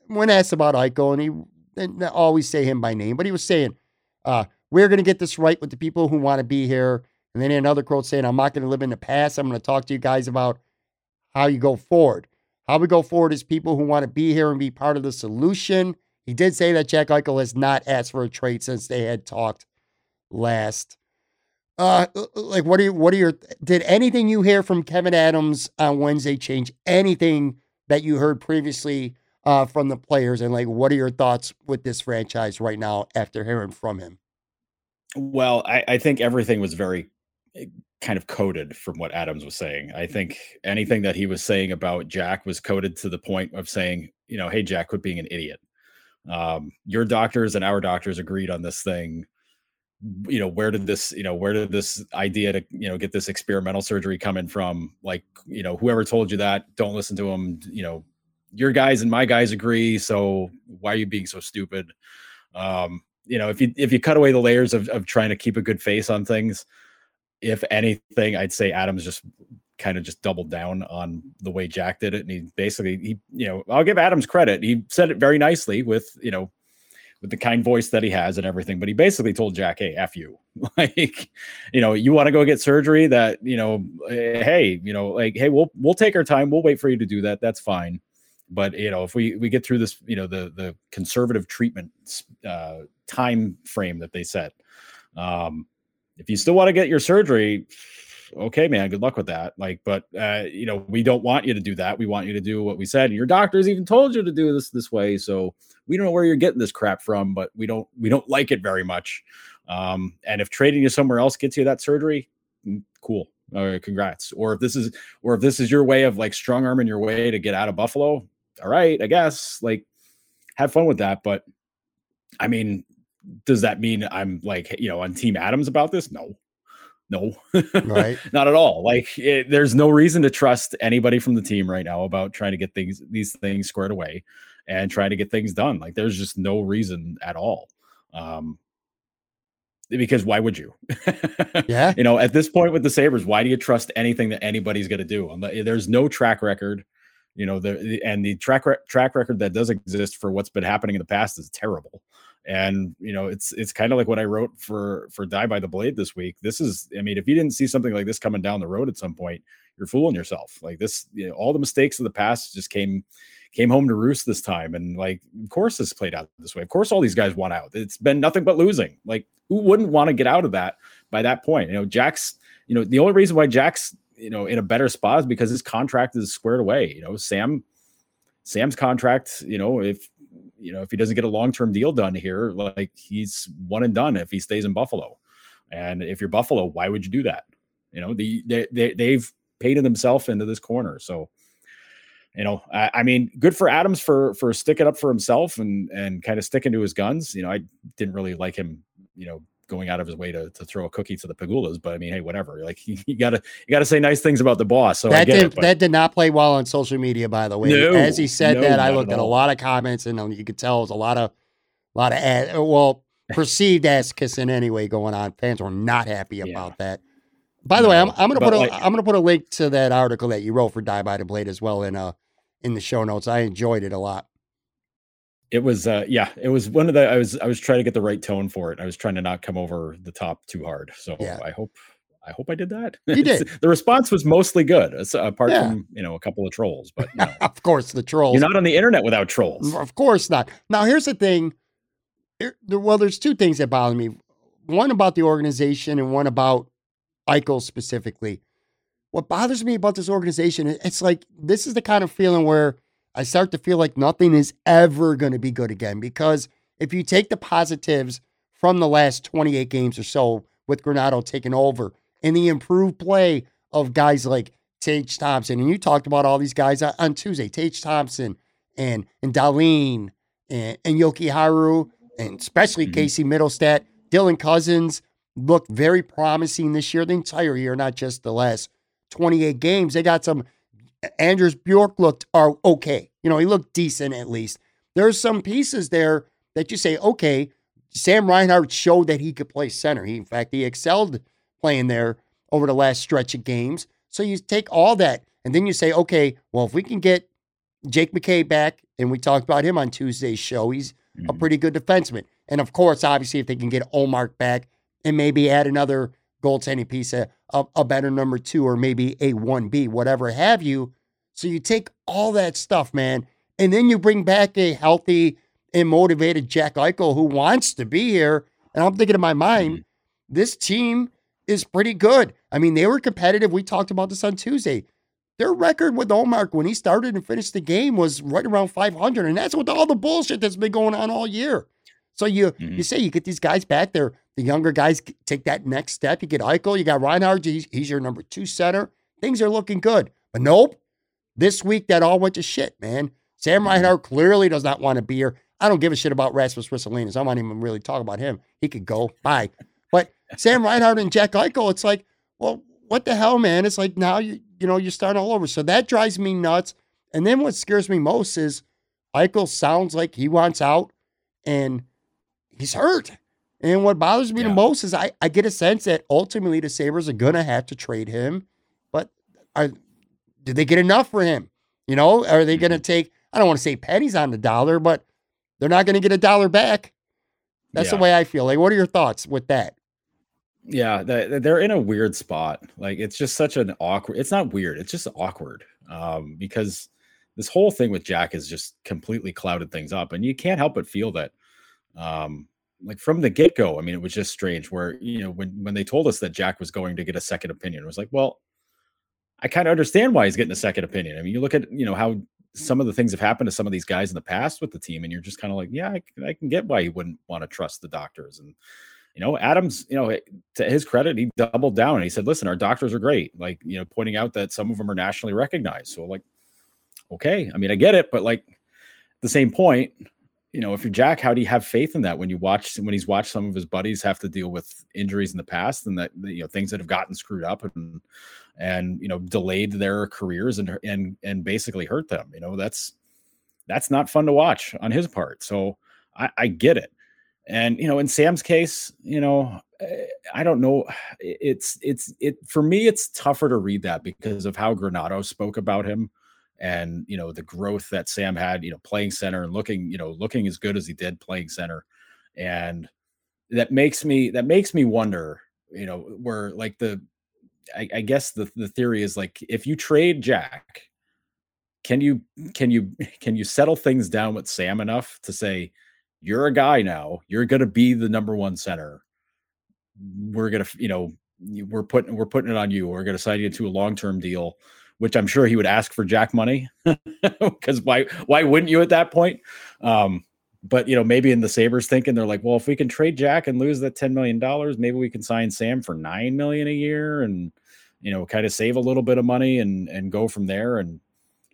when asked about Eichel, and he always say him by name, but he was saying, uh, "We're going to get this right with the people who want to be here." And then another quote saying, "I'm not going to live in the past. I'm going to talk to you guys about how you go forward. How we go forward is people who want to be here and be part of the solution." He did say that Jack Eichel has not asked for a trade since they had talked last. Uh, like what are you, what are your did anything you hear from Kevin Adams on Wednesday change anything that you heard previously uh, from the players? And like, what are your thoughts with this franchise right now after hearing from him? Well, I, I think everything was very kind of coded from what Adams was saying. I think anything that he was saying about Jack was coded to the point of saying, you know, hey, Jack, quit being an idiot. Um, your doctors and our doctors agreed on this thing. You know where did this you know where did this idea to you know get this experimental surgery coming from? Like you know whoever told you that don't listen to them you know your guys and my guys agree so why are you being so stupid? Um you know if you if you cut away the layers of, of trying to keep a good face on things if anything i'd say adams just kind of just doubled down on the way jack did it and he basically he you know i'll give adams credit he said it very nicely with you know with the kind voice that he has and everything. But he basically told Jack, "Hey, f you, like, you know, you want to go get surgery? That you know, eh, hey, you know, like, hey, we'll we'll take our time. We'll wait for you to do that. That's fine." But you know, if we we get through this, you know, the the conservative treatment uh, time frame that they set, um, if you still want to get your surgery, okay, man, good luck with that. Like, but uh, you know, we don't want you to do that. We want you to do what we said. And your doctors even told you to do this this way. So we don't know where you're getting this crap from, but we don't we don't like it very much. Um, and if trading you somewhere else gets you that surgery, mm, cool. Uh, congrats. Or if this is or if this is your way of like strong arming your way to get out of Buffalo, all right, I guess. Like have fun with that. But I mean, does that mean I'm like, you know, on Team Adams about this? No. No, right? Not at all. Like, it, there's no reason to trust anybody from the team right now about trying to get things, these things squared away and trying to get things done. Like there's just no reason at all. Um, because why would you? yeah. You know, at this point with the Sabres, why do you trust anything that anybody's going to do? There's no track record. You know, the and the track track record that does exist for what's been happening in the past is terrible. And you know, it's it's kind of like what I wrote for for Die by the Blade this week. This is, I mean, if you didn't see something like this coming down the road at some point, you're fooling yourself. Like this, you know, all the mistakes of the past just came came home to roost this time. And like, of course, this played out this way. Of course, all these guys want out. It's been nothing but losing. Like, who wouldn't want to get out of that by that point? You know, Jack's, you know, the only reason why Jack's, you know, in a better spot is because his contract is squared away. You know, Sam, Sam's contract, you know, if, you know, if he doesn't get a long term deal done here, like he's one and done if he stays in Buffalo. And if you're Buffalo, why would you do that? You know, the they, they they've painted themselves into this corner. So you know, I, I, mean, good for Adams for for sticking up for himself and and kind of sticking to his guns. You know, I didn't really like him, you know, going out of his way to, to throw a cookie to the Pegulas, but I mean, hey, whatever. Like you, gotta you gotta say nice things about the boss. So that did it, that did not play well on social media, by the way. No, As he said no, that, I looked at, at a lot of comments and um, you could tell it was a lot of a lot of ad, well perceived ass kissing anyway going on. Fans were not happy about yeah. that. By the no, way, I'm, I'm gonna put a like, I'm gonna put a link to that article that you wrote for Die by the Blade as well in uh in the show notes. I enjoyed it a lot. It was uh yeah, it was one of the I was I was trying to get the right tone for it. I was trying to not come over the top too hard. So yeah. I hope I hope I did that. You did. the response was mostly good, apart yeah. from you know a couple of trolls. But you know, of course, the trolls. You're not on the internet without trolls. Of course not. Now, here's the thing. Well, there's two things that bother me. One about the organization, and one about Eichel specifically what bothers me about this organization, it's like this is the kind of feeling where I start to feel like nothing is ever going to be good again. Because if you take the positives from the last 28 games or so with Granato taking over and the improved play of guys like Tage Thompson, and you talked about all these guys on Tuesday, Tage Thompson and and Dahlin and, and Haru and especially mm-hmm. Casey Mittelstadt, Dylan Cozens looked very promising this year, the entire year, not just the last 28 games. They got some. Anders Bjork looked are okay. You know, he looked decent at least. There's some pieces there that you say, okay, Sam Reinhart showed that he could play center. He, in fact, he excelled playing there over the last stretch of games. So you take all that and then you say, okay, well, if we can get Jake McCabe back, and we talked about him on Tuesday's show, he's mm-hmm. a pretty good defenseman. And of course, obviously, if they can get Ullmark back and maybe add another goaltending piece, a, a better number two, or maybe a 1B, whatever have you. So you take all that stuff, man, and then you bring back a healthy and motivated Jack Eichel who wants to be here. And I'm thinking in my mind, mm-hmm. this team is pretty good. I mean, they were competitive. We talked about this on Tuesday. Their record with Ullmark when he started and finished the game was right around 500, and that's with all the bullshit that's been going on all year. So you mm-hmm. you say you get these guys back there, the younger guys take that next step. You get Eichel, you got Reinhart, he's, he's your number two center. Things are looking good, but nope. This week that all went to shit, man. Sam mm-hmm. Reinhart clearly does not want to be here. I don't give a shit about Rasmus Ristolainen. I'm not even really talk about him. He could go. Bye. But Sam Reinhart and Jack Eichel, it's like, well, what the hell, man? It's like now you you know, you're starting all over. So that drives me nuts. And then what scares me most is Eichel sounds like he wants out and he's hurt. And what bothers me yeah. the most is I, I get a sense that ultimately the Sabres are going to have to trade him. But are, did they get enough for him? You know, are they going to mm-hmm. take, I don't want to say pennies on the dollar, but they're not going to get a dollar back. That's yeah. the way I feel. Like, what are your thoughts with that? Yeah, they're in a weird spot. Like it's just such an awkward. It's not weird. It's just awkward um, because this whole thing with Jack has just completely clouded things up, and you can't help but feel that. Um, like from the get go, I mean, it was just strange. Where you know when when they told us that Jack was going to get a second opinion, it was like, well, I kind of understand why he's getting a second opinion. I mean, you look at you know how some of the things have happened to some of these guys in the past with the team, and you're just kind of like, yeah, I, I can get why he wouldn't want to trust the doctors and you know, Adams, you know, to his credit, he doubled down and he said, listen, our doctors are great. Like, you know, pointing out that some of them are nationally recognized. So, like, okay, I mean, I get it, but like, the same point, you know, if you're Jack, how do you have faith in that when you watch when he's watched some of his buddies have to deal with injuries in the past and that you know things that have gotten screwed up and and you know delayed their careers and and and basically hurt them. You know, that's that's not fun to watch on his part. So I, I get it. And you know, in Sam's case, you know, eh, I don't know. It's it's it for me. It's tougher to read that because of how Granato spoke about him, and you know the growth that Sam had. You know, playing center and looking, you know, looking as good as he did playing center, and that makes me that makes me wonder. You know, where like the, I, I guess the the theory is like if you trade Jack, can you can you can you settle things down with Sam enough to say you're a guy now. You're to be the number one center. We're to, you know, we're putting we're putting it on you. We're to sign you into a long term deal, which I'm sure he would ask for Jack money because why why wouldn't you at that point? Um, but you know, maybe in the Sabres thinking they're like, well, if we can trade Jack and lose that ten million dollars, maybe we can sign Sam for nine million a year and you know, kind of save a little bit of money and and go from there. And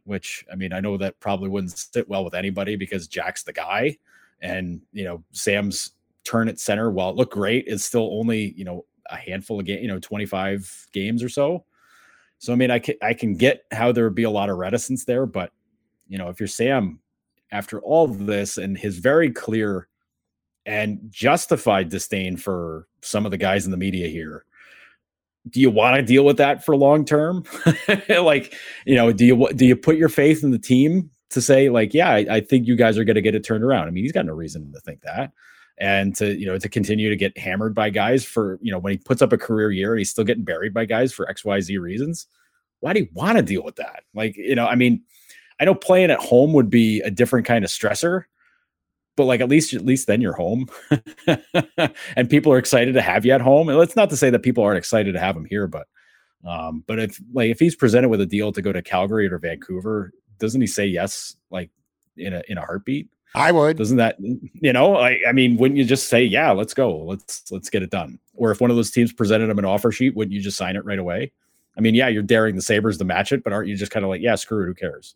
which I mean, I know that probably wouldn't sit well with anybody because Jack's the guy. And, you know, Sam's turn at center, while it looked great, is still only, you know, a handful of game, you know, 25 games or so. So I mean, I can I can get how there would be a lot of reticence there, but you know, if you're Sam, after all this and his very clear and justified disdain for some of the guys in the media here, do you want to deal with that for long term? like, you know, do you do you put your faith in the team to say like, yeah, I, I think you guys are going to get it turned around. I mean, he's got no reason to think that. And to you know to continue to get hammered by guys for you know when he puts up a career year and he's still getting buried by guys for X Y Z reasons, why do you want to deal with that? Like you know, I mean, I know playing at home would be a different kind of stressor, but like at least at least then you're home and people are excited to have you at home and it's not to say that people aren't excited to have him here but um but if like if he's presented with a deal to go to calgary or vancouver doesn't he say yes like in a in a heartbeat? I would. Doesn't that you know? I, I mean, wouldn't you just say, yeah, let's go, let's let's get it done? Or if one of those teams presented him an offer sheet, wouldn't you just sign it right away? I mean, yeah, you're daring the Sabres to match it, but aren't you just kind of like, yeah, screw it, who cares?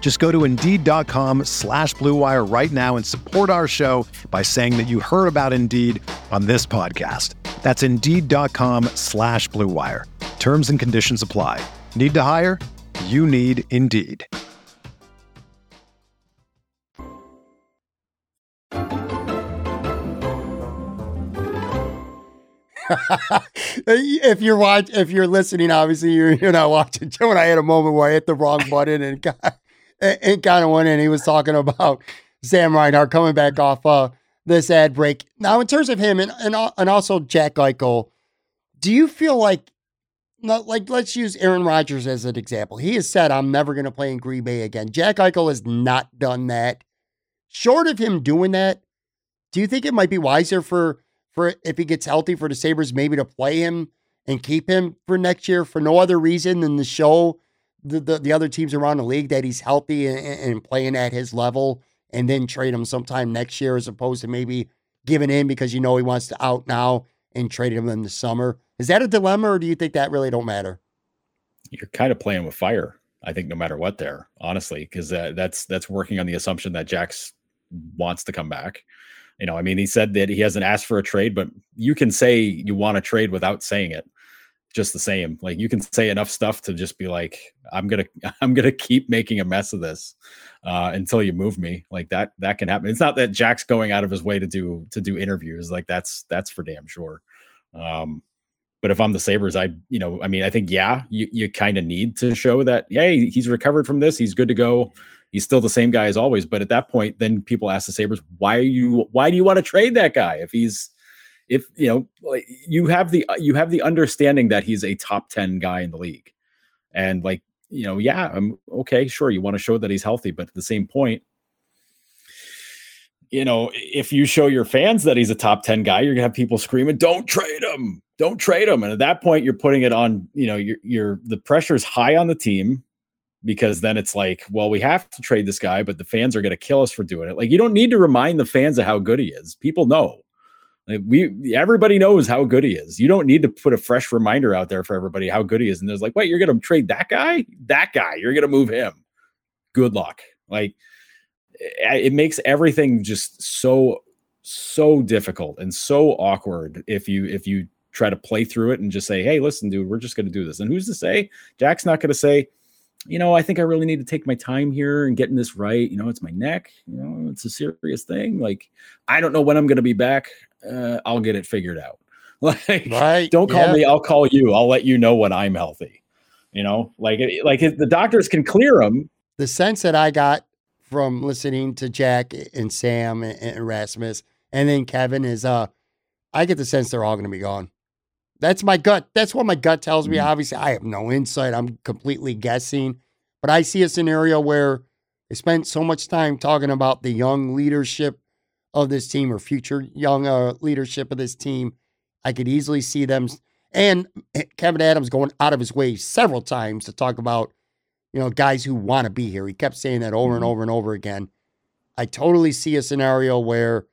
Just go to Indeed.com slash BlueWire right now and support our show by saying that you heard about Indeed on this podcast. That's Indeed.com slash BlueWire. Terms and conditions apply. Need to hire? You need Indeed. if you're watch, if you're listening, obviously you're you're not watching. When I had a moment where I hit the wrong button and got, and kind of went in, he was talking about Sam Reinhart coming back off uh, this ad break. Now, in terms of him and and, and also Jack Eichel, do you feel like like let's use Aaron Rodgers as an example. He has said, "I'm never going to play in Green Bay again." Jack Eichel has not done that. Short of him doing that, do you think it might be wiser for for if he gets healthy for the Sabres, maybe to play him and keep him for next year for no other reason than the show the, the, the other teams around the league that he's healthy and, and, playing at his level and then trade him sometime next year as opposed to maybe giving in because you know he wants to out now and trade him in the summer. Is that a dilemma or do you think that really don't matter? You're kind of playing with fire. I think no matter what there, honestly, because that's that's working on the assumption that Jack's wants to come back you know, I mean, he said that he hasn't asked for a trade, but you can say you want a trade without saying it. Just the same. Like you can say enough stuff to just be like, I'm gonna, I'm gonna keep making a mess of this uh, until you move me. Like that, that can happen. It's not that Jack's going out of his way to do to do interviews. Like that's that's for damn sure. Um, but if I'm the Sabres, I, you know, I mean, I think, yeah, you, you kind of need to show that, hey, he's recovered from this. He's good to go he's still the same guy as always. But at that point, then people ask the Sabres, why are you why do you want to trade that guy if he's if you know like you have the you have the understanding that he's a top 10 guy in the league. And like, you know, yeah, I'm okay, sure, you want to show that he's healthy, but at the same point, you know, if you show your fans that he's a top 10 guy, you're gonna have people screaming, Don't trade him, don't trade him. And at that point, you're putting it on, you know, you're you're the pressure's high on the team because then it's like, well, we have to trade this guy, but the fans are going to kill us for doing it. Like, you don't need to remind the fans of how good he is. People know. Like we everybody knows how good he is. You don't need to put a fresh reminder out there for everybody how good he is. And there's like, wait, you're gonna trade that guy? That guy, you're gonna move him. Good luck. Like eh, it makes everything just so so difficult and so awkward if you if you try to play through it and just say, hey, listen, dude, we're just gonna do this. And who's to say? Jack's not gonna say, you know, I think I really need to take my time here and getting this right. You know, it's my neck. You know, it's a serious thing. Like, I don't know when I'm going to be back. Uh, I'll get it figured out. Like, right. don't call yeah. me. I'll call you. I'll let you know when I'm healthy. You know, like, like the doctors can clear them. The sense that I got from listening to Jack and Sam and Rasmus and then Kevin is, uh, I get the sense they're all going to be gone. That's my gut. That's what my gut tells me. Mm-hmm. Obviously, I have no insight. I'm completely guessing. But I see a scenario where they spent so much time talking about the young leadership of this team or future young uh, leadership of this team. I could easily see them and Kevin Adams going out of his way several times to talk about, you know, guys who want to be here. He kept saying that over mm-hmm. and over and over again. I totally see a scenario where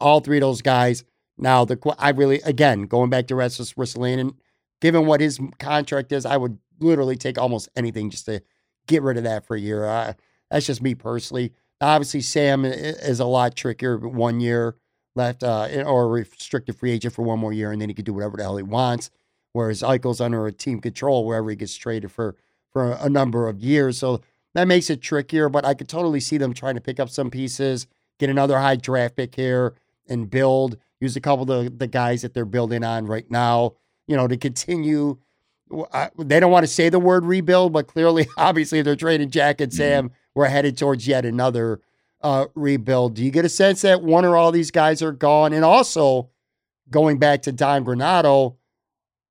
all three of those guys – now, the I really again going back to Rasmus and given what his contract is, I would literally take almost anything just to get rid of that for a year. Uh, that's just me personally. Obviously, Sam is a lot trickier. One year left, uh, or a restricted free agent for one more year, and then he could do whatever the hell he wants. Whereas Eichel's under a team control wherever he gets traded for for a number of years, so that makes it trickier. But I could totally see them trying to pick up some pieces, get another high draft pick here, and build use a couple of the, the guys that they're building on right now, you know, to continue. I, they don't want to say the word rebuild, but clearly, obviously, they're trading Jack and mm-hmm. We're headed towards yet another uh, rebuild. Do you get a sense that one or all these guys are gone? And also, going back to Don Granato,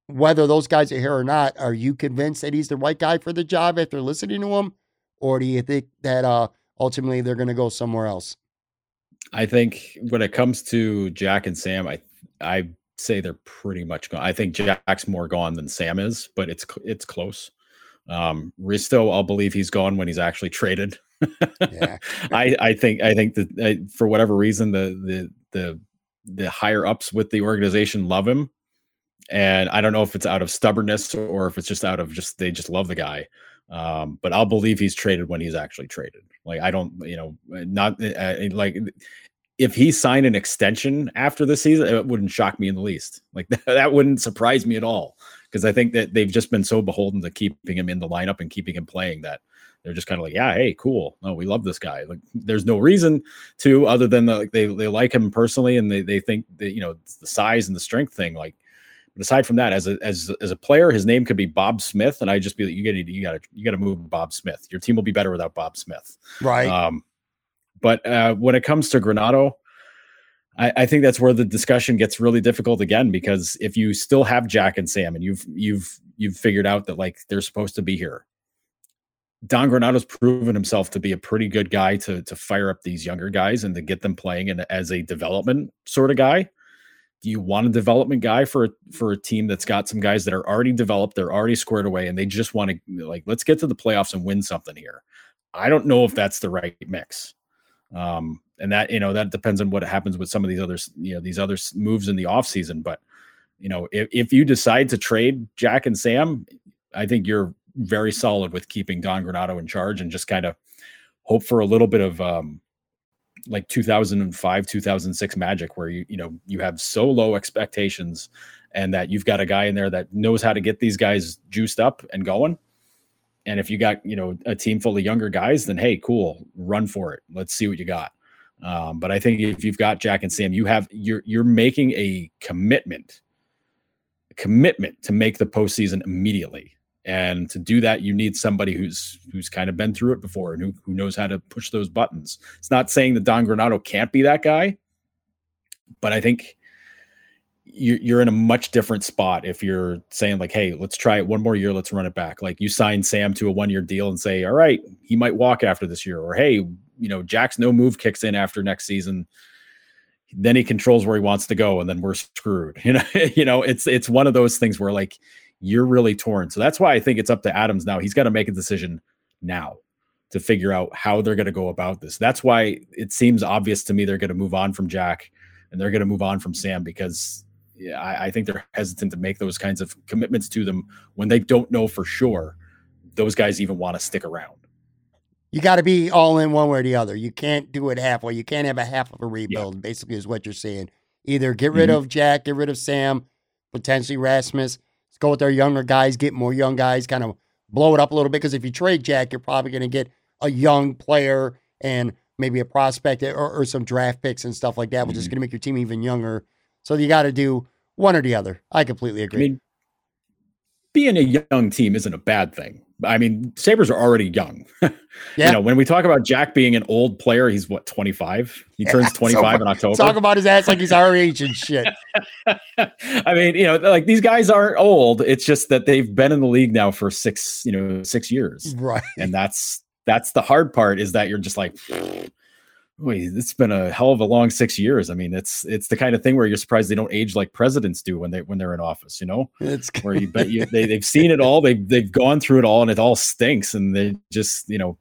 whether those guys are here or not, are you convinced that he's the right guy for the job after listening to him? Or do you think that uh, ultimately they're going to go somewhere else? I think when it comes to Jack and Sam, I I say they're pretty much gone. I think Jack's more gone than Sam is, but it's it's close. Um, Risto, I'll believe he's gone when he's actually traded. yeah. I I think I think that uh, for whatever reason the the the the higher ups with the organization love him, and I don't know if it's out of stubbornness or if it's just out of just they just love the guy. Um, but I'll believe he's traded when he's actually traded. Like I don't, you know, not uh, like if he signed an extension after the season, it wouldn't shock me in the least. Like that, that wouldn't surprise me at all because I think that they've just been so beholden to keeping him in the lineup and keeping him playing that they're just kind of like, yeah, hey, cool. No, we love this guy. Like, there's no reason to other than the, like they they like him personally and they they think that you know the size and the strength thing. Like, but aside from that, as a as as a player, his name could be Bob Smith, and I just be like, you got you got to you got to move Bob Smith. Your team will be better without Bob Smith, right? Um, but uh, when it comes to Granato, I, I, think that's where the discussion gets really difficult again because if you still have Jack and Sam and you've you've you've figured out that like they're supposed to be here, Don Granato's proven himself to be a pretty good guy to to fire up these younger guys and to get them playing and as a development sort of guy. Do you want a development guy for for a team that's got some guys that are already developed, they're already squared away, and they just want to like let's get to the playoffs and win something here? I don't know if that's the right mix. Um, and that you know that depends on what happens with some of these other you know these other moves in the offseason but you know if, if you decide to trade jack and sam i think you're very solid with keeping don granato in charge and just kind of hope for a little bit of um like 2005 2006 magic where you you know you have so low expectations and that you've got a guy in there that knows how to get these guys juiced up and going and if you got you know a team full of younger guys then hey cool run for it let's see what you got um, but I think if you've got Jack and Sam, you have you're you're making a commitment, a commitment to make the postseason immediately. And to do that, you need somebody who's who's kind of been through it before and who, who knows how to push those buttons. It's not saying that Don Granato can't be that guy, but I think you're in a much different spot if you're saying like, "Hey, let's try it one more year. Let's run it back." Like you sign Sam to a one year deal and say, "All right, he might walk after this year," or "Hey, you know, Jack's no move kicks in after next season. Then he controls where he wants to go, and then we're screwed. You know, you know, it's it's one of those things where like you're really torn. So that's why I think it's up to Adams now. He's got to make a decision now to figure out how they're going to go about this. That's why it seems obvious to me they're going to move on from Jack and they're going to move on from Sam because yeah, I, I, think they're hesitant to make those kinds of commitments to them when they don't know for sure those guys even want to stick around you got to be all in one way or the other. You can't do it halfway. You can't have a half of a rebuild, yeah. basically, is what you're saying. Either get rid mm-hmm. of Jack, get rid of Sam, potentially Rasmus. Let's go with our younger guys, get more young guys, kind of blow it up a little bit. Because if you trade Jack, you're probably going to get a young player and maybe a prospect or, or some draft picks and stuff like that, mm-hmm. which is mm-hmm. going to make your team even younger. So you got to do one or the other. I completely agree. I mean, being a young team isn't a bad thing. I mean, Sabres are already young. yeah. You know, when we talk about Jack being an old player, he's what, 25? He turns 25 so, in October. Talk about his ass like he's our age and shit. I mean, you know, like these guys aren't old. It's just that they've been in the league now for six, you know, six years. Right. And that's that's the hard part is that you're just like it's been a hell of a long six years. I mean, it's it's the kind of thing where you're surprised they don't age like presidents do when they when they're in office. You know, it's where you bet you they they've seen it all. They they've gone through it all, and it all stinks. And they just you know,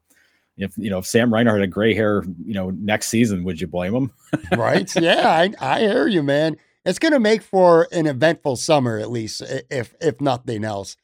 if you know if Sam Reinhart had a gray hair, you know, next season, would you blame him? right? Yeah, I I hear you, man. It's going to make for an eventful summer, at least, if if nothing else.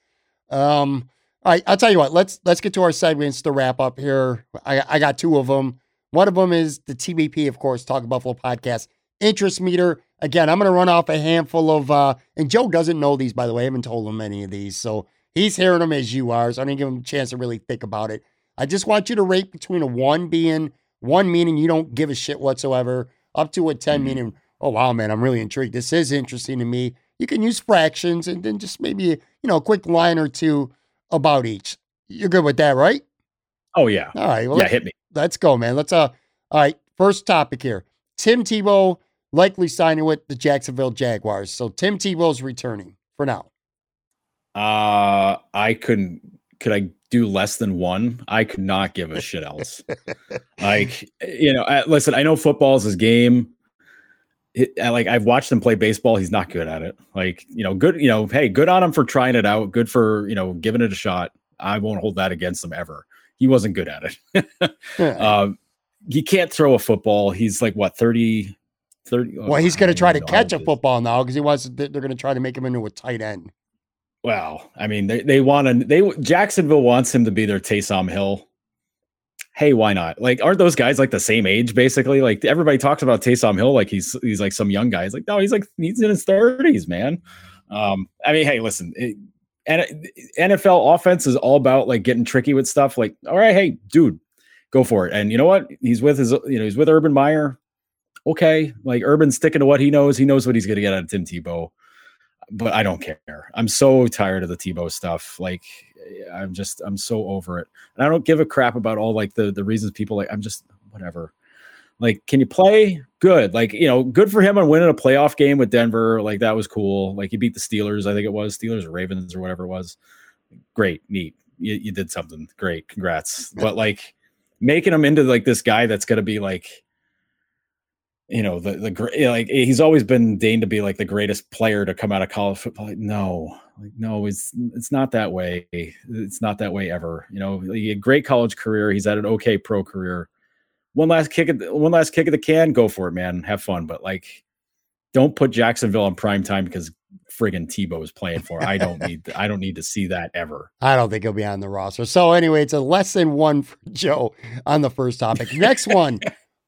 Um, all right, I'll tell you what. Let's let's get to our segments to wrap up here. I I got two of them. One of them is the TBP, of course, Talk Buffalo podcast interest meter. Again, I'm going to run off a handful of, uh, and Joe doesn't know these, by the way. I haven't told him any of these. So he's hearing them as you are. So I didn't give him a chance to really think about it. I just want you to rate between a one being one meaning you don't give a shit whatsoever, up to a 10 mm-hmm. meaning, oh, wow, man, I'm really intrigued. This is interesting to me. You can use fractions and then just maybe, you know, a quick line or two about each. You're good with that, right? Oh, yeah. All right. Well, yeah, hit me let's go, man. Let's uh all right, first topic here. Tim Tebow likely signing with the Jacksonville Jaguars. So Tim Tebow's returning for now. Uh, I couldn't. Could I do less than one? I could not give a shit else. like you know, I, listen. I know football is his game. It, I, like I've watched him play baseball. He's not good at it. Like you know, good. You know, hey, good on him for trying it out. Good for you know giving it a shot. I won't hold that against him ever. He wasn't good at it. um, he can't throw a football. He's like what 30, 30 Well, he's going to try to catch a football now because he wants. They're going to try to make him into a tight end. Well, I mean, they they want to. They Jacksonville wants him to be their Taysom Hill. Hey, why not? Like, aren't those guys like the same age basically? Like everybody talks about Taysom Hill like he's he's like some young guy. He's like, no, he's like he's in his thirties, man. Um, I mean, hey, listen, it, and NFL offense is all about like getting tricky with stuff. Like, all right, hey, dude, go for it. And you know what? He's with his, you know, he's with Urban Meyer. Okay, like Urban's sticking to what he knows. He knows what he's going to get out of Tim Tebow. But I don't care. I'm so tired of the Tebow stuff. Like, I'm just, I'm so over it. And I don't give a crap about all like the the reasons people like. I'm just whatever. Like, can you play? Good. Like, you know, good for him on winning a playoff game with Denver. Like, that was cool. Like, he beat the Steelers. I think it was Steelers or Ravens or whatever it was. Great, neat. You, you did something. Great, congrats. But like, making him into like this guy that's going to be like you know the the great eh, like eh, he's always been deigned to be like the greatest player to come out of college football like, no like no it's it's not that way it's not that way ever you know he had a great college career he's had an okay pro career one last kick at the, one last kick at the can go for it man have fun but like don't put jacksonville on prime time because friggin' Tebow is playing for. I don't need I don't need to see that ever. I don't think he'll be on the roster. So anyway, it's a less than one for Joe on the first topic. Next one.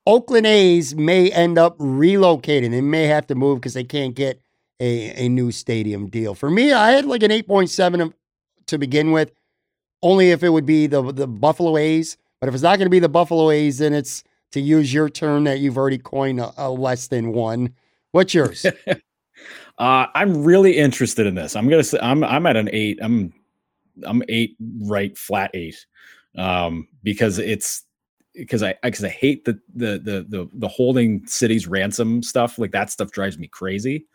Oakland A's may end up relocating. They may have to move because they can't get a, a new stadium deal. For me, I had like an 8.7 to begin with, only if it would be the, the Buffalo A's. But if it's not going to be the Buffalo A's, then it's to use your term that you've already coined a, a less than one. What's yours? Uh, I'm really interested in this. I'm gonna say I'm I'm at an eight. I'm I'm eight right flat eight, um, because it's because I because I hate the, the the the the holding cities ransom stuff. Like that stuff drives me crazy.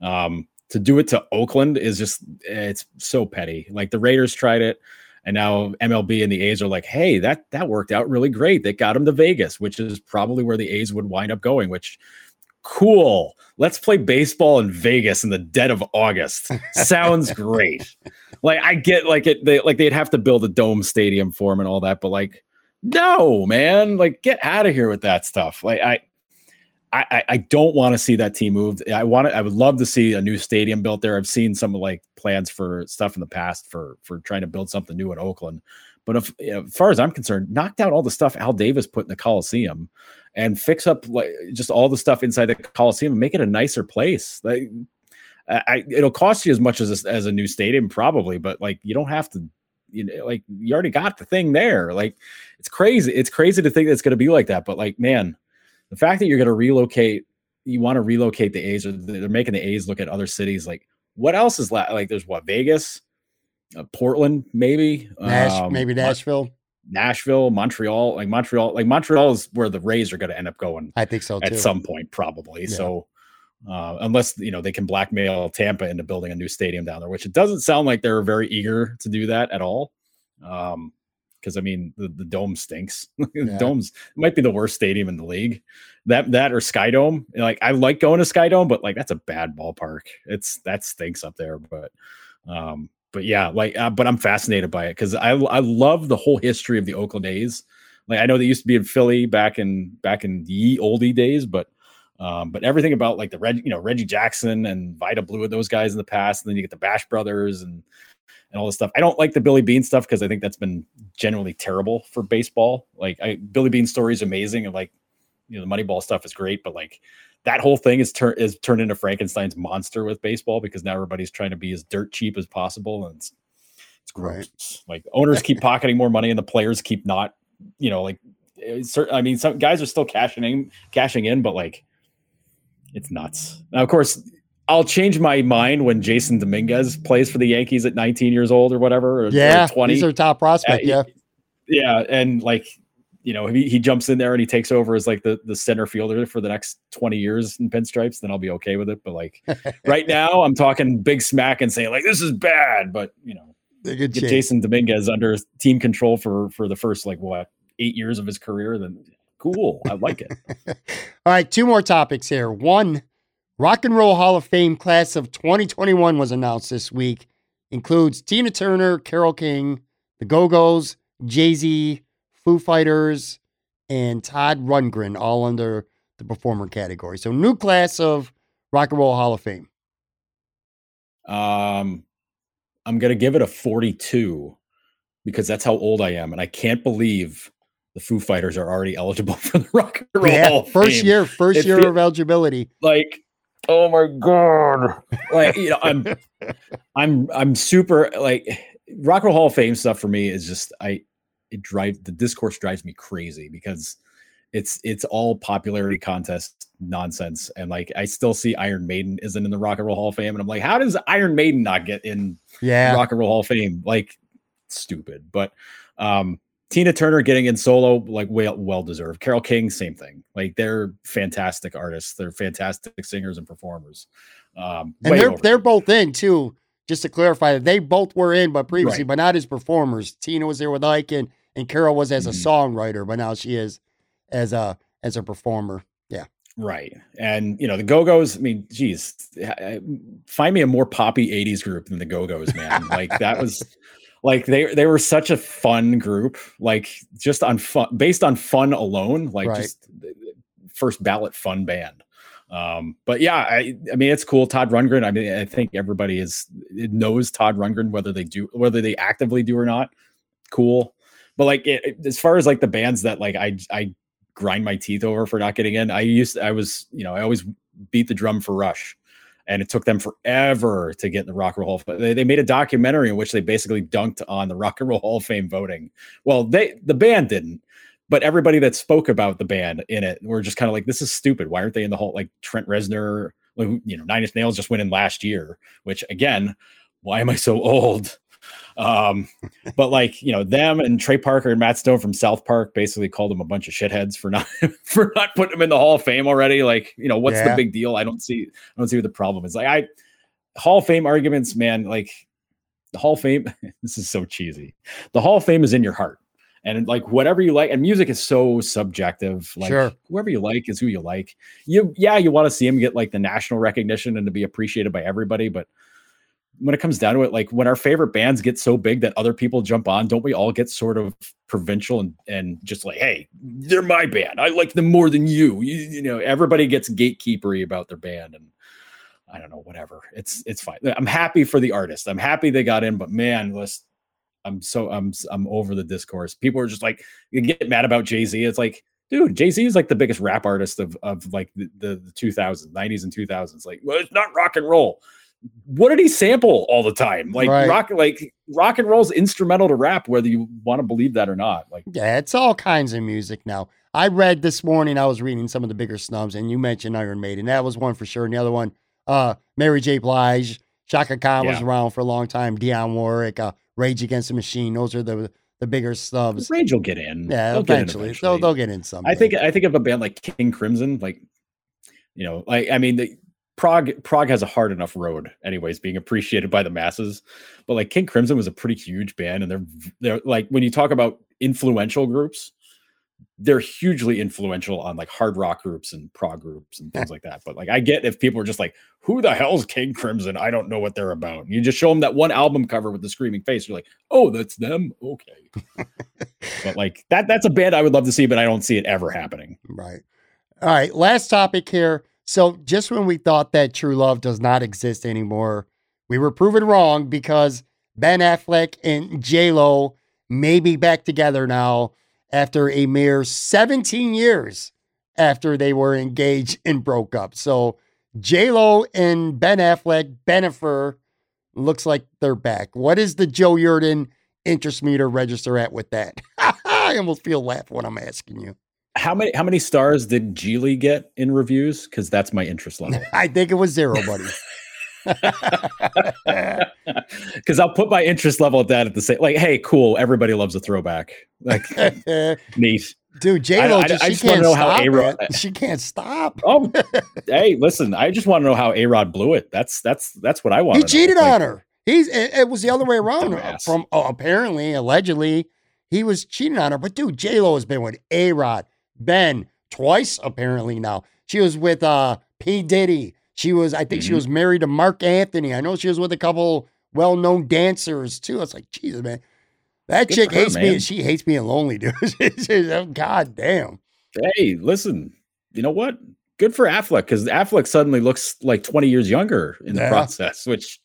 Um, to do it to Oakland is just it's so petty. Like the Raiders tried it, and now MLB and the A's are like, hey, that that worked out really great. They got him to Vegas, which is probably where the A's would wind up going, which cool. Let's play baseball in Vegas in the dead of August. Sounds great. Like I get like it they like they'd have to build a dome stadium for him and all that, but like no, man, like get out of here with that stuff. Like I I, I don't want to see that team moved. I want to, I would love to see a new stadium built there. I've seen some like plans for stuff in the past for for trying to build something new in Oakland. But if, you know, as far as I'm concerned, knocked out all the stuff Al Davis put in the Coliseum and fix up like just all the stuff inside the Coliseum and make it a nicer place. Like, I, it'll cost you as much as a, as a new stadium probably, but like you don't have to. You know, like you already got the thing there. Like it's crazy. It's crazy to think that it's going to be like that. But like, man, the fact that you're going to relocate, you want to relocate the A's, or they're making the A's look at other cities. Like, what else is la- like? There's what Vegas, uh, Portland, maybe, Nash, um, maybe Nashville. Nashville, Montreal, like Montreal, like Montreal is where the Rays are going to end up going. I think so at too. some point, probably. Yeah. So, uh, unless you know they can blackmail Tampa into building a new stadium down there, which it doesn't sound like they're very eager to do that at all. Um, because I mean the, the dome stinks. the dome's might be the worst stadium in the league. That that or Sky Dome. Like I like going to Sky Dome, but like that's a bad ballpark. It's that stinks up there. But um, but yeah, like, uh, but I'm fascinated by it because I I love the whole history of the Oakland A's. Like I know they used to be in Philly back in back in the oldie days, but um, but everything about like the red, you know, Reggie Jackson and Vida Blue and those guys in the past, and then you get the Bash Brothers and and all this stuff. I don't like the Billy Beane stuff because I think that's been generally terrible for baseball. Like I, Billy Beane story is amazing, and like you know the Moneyball stuff is great, but like that whole thing is turned is turned into Frankenstein's monster with baseball because now everybody's trying to be as dirt cheap as possible, and it's it's gross. Right. Like owners keep pocketing more money, and the players keep not. You know, like eh, I mean, some guys are still cashing in, cashing in, but like it's nuts. Now, of course, I'll change my mind when Jasson Dominguez plays for the Yankees at 19 years old or whatever. Or, yeah, or 20. He's their top prospect. Yeah, yeah, and like you know, he, he jumps in there and he takes over as like the, the center fielder for the next 20 years in pinstripes, then I'll be okay with it. But like right now, I'm talking big smack and saying like this is bad. But you know, get Jasson Dominguez under team control for for the first like what eight years of his career, then cool. I like it. All right, two more topics here. One, Rock and Roll Hall of Fame class of 2021 was announced this week. Includes Tina Turner, Carole King, the Go Go's, Jay Z, Foo Fighters, and Todd Rundgren, all under the performer category. So, new class of Rock and Roll Hall of Fame. Um, I'm gonna give it a 42 because that's how old I am, and I can't believe the Foo Fighters are already eligible for the Rock and Roll yeah, Hall of first Fame. year, first it year of eligibility. Like, oh my god! Like, you know, I'm, I'm, I'm super like Rock and Roll Hall of Fame stuff for me is just I it drives the discourse drives me crazy because it's it's all popularity contest nonsense. And like i still see iron maiden isn't in the rock and roll hall of fame. And i'm like how does iron maiden not get in yeah. Rock and roll hall of fame? Like stupid. But um tina turner getting in solo like well well deserved Carol king same thing like they're fantastic artists they're fantastic singers and performers um and they're they're both in too just to clarify they both were in but previously right. but not as performers tina was there with ike and and Carol was as a mm-hmm. songwriter, but now she is as a as a performer. Yeah. Right. And you know, the Go-Go's, I mean, geez, find me a more poppy 80s group than the Go-Go's, man. like that was like they they were such a fun group, like just on fun based on fun alone, like right. just first ballot fun band. Um, but yeah, I, I mean, it's cool. Todd Rundgren. I mean, I think everybody is knows Todd Rundgren, whether they do, whether they actively do or not. Cool. But like it, as far as like the bands that like I I grind my teeth over for not getting in, I used I was you know I always beat the drum for Rush, and it took them forever to get in the Rock and Roll Hall. They, they made a documentary in which they basically dunked on the Rock and Roll Hall of Fame voting. Well, they the band didn't, but everybody that spoke about the band in it were just kind of like, this is stupid. Why aren't they in the whole like Trent Reznor? You know, Nine Inch Nails just went in last year, which again, why am I so old? Um, but like you know, them and Trey Parker and Matt Stone from South Park basically called them a bunch of shitheads for not for not putting them in the Hall of Fame already. Like, you know, what's yeah. the big deal? I don't see I don't see what the problem is. Like I Hall of Fame arguments, man, like the Hall of Fame, this is so cheesy. The Hall of Fame is in your heart. And like whatever you like, and music is so subjective. Like sure. whoever you like is who you like. You yeah, you want to see him get like the national recognition and to be appreciated by everybody, but when it comes down to it, like when our favorite bands get so big that other people jump on, don't we all get sort of provincial and, and just like, hey, they're my band. I like them more than you. You, you know, everybody gets gatekeepery about their band and I don't know, whatever. It's it's fine. I'm happy for the artist. I'm happy they got in, but man, let's I'm so I'm I'm over the discourse. People are just like you get mad about Jay-Z. It's like, dude, Jay-Z is like the biggest rap artist of of like the, the, the 2000s, 90s and 2000s. Like, well, it's not rock and roll what did he sample all the time? Like right. rock, like rock and roll's instrumental to rap, whether you want to believe that or not. Like, yeah, it's all kinds of music now. I read this morning. I was reading some of the bigger snubs, and you mentioned Iron Maiden. That was one for sure. And the other one, uh, Mary J. Blige, Chaka Khan yeah. was around for a long time. Dionne Warwick, uh, Rage Against the Machine. Those are the the bigger snubs. Rage will get in. Yeah, they'll eventually. eventually. They'll, they'll get in some. I think I think of a band like King Crimson, like you know, like I mean, the, Prog Prog has a hard enough road, anyways, being appreciated by the masses. But like King Crimson was a pretty huge band, and they're they're like when you talk about influential groups, they're hugely influential on like hard rock groups and prog groups and things like that. But like I get if people are just like, who the hell's King Crimson? I don't know what they're about. You just show them that one album cover with the screaming face. You're like, oh, that's them. Okay. but like that that's a band I would love to see, but I don't see it ever happening. Right. All right. Last topic here. So just when we thought that true love does not exist anymore, we were proven wrong because Ben Affleck and J Lo may be back together now after a mere 17 years after they were engaged and broke up. So J Lo and Ben Affleck, Bennifer, looks like they're back. What is the Joe Yerdon interest meter register at with that? I almost feel laugh when I'm asking you how many how many stars did Gigli get in reviews? Because that's my interest level. I think it was zero, buddy. Because I'll put my interest level at that at the same. Like, hey, cool. Everybody loves a throwback. Like, neat. Dude, J Lo I- I just, wanna can't know how stop. A-Rod- She can't stop. Oh, hey, listen, I just want to know how A Rod blew it. That's that's that's what I want. He cheated on her. He's it, it was the other way around. Uh, Dumbass. From oh, apparently, allegedly, he was cheating on her. But dude, J Lo has been with A Rod, Ben twice apparently now. She was with uh P Diddy. She was, I think, she Mhm. was married to Marc Anthony. I know she was with a couple well-known dancers too. It's like Jesus, man. That Good chick her, hates me. man. She hates being lonely, dude. Oh, God damn. Hey, listen, you know what? Good for Affleck because Affleck suddenly looks like 20 years younger in the Yeah. process, which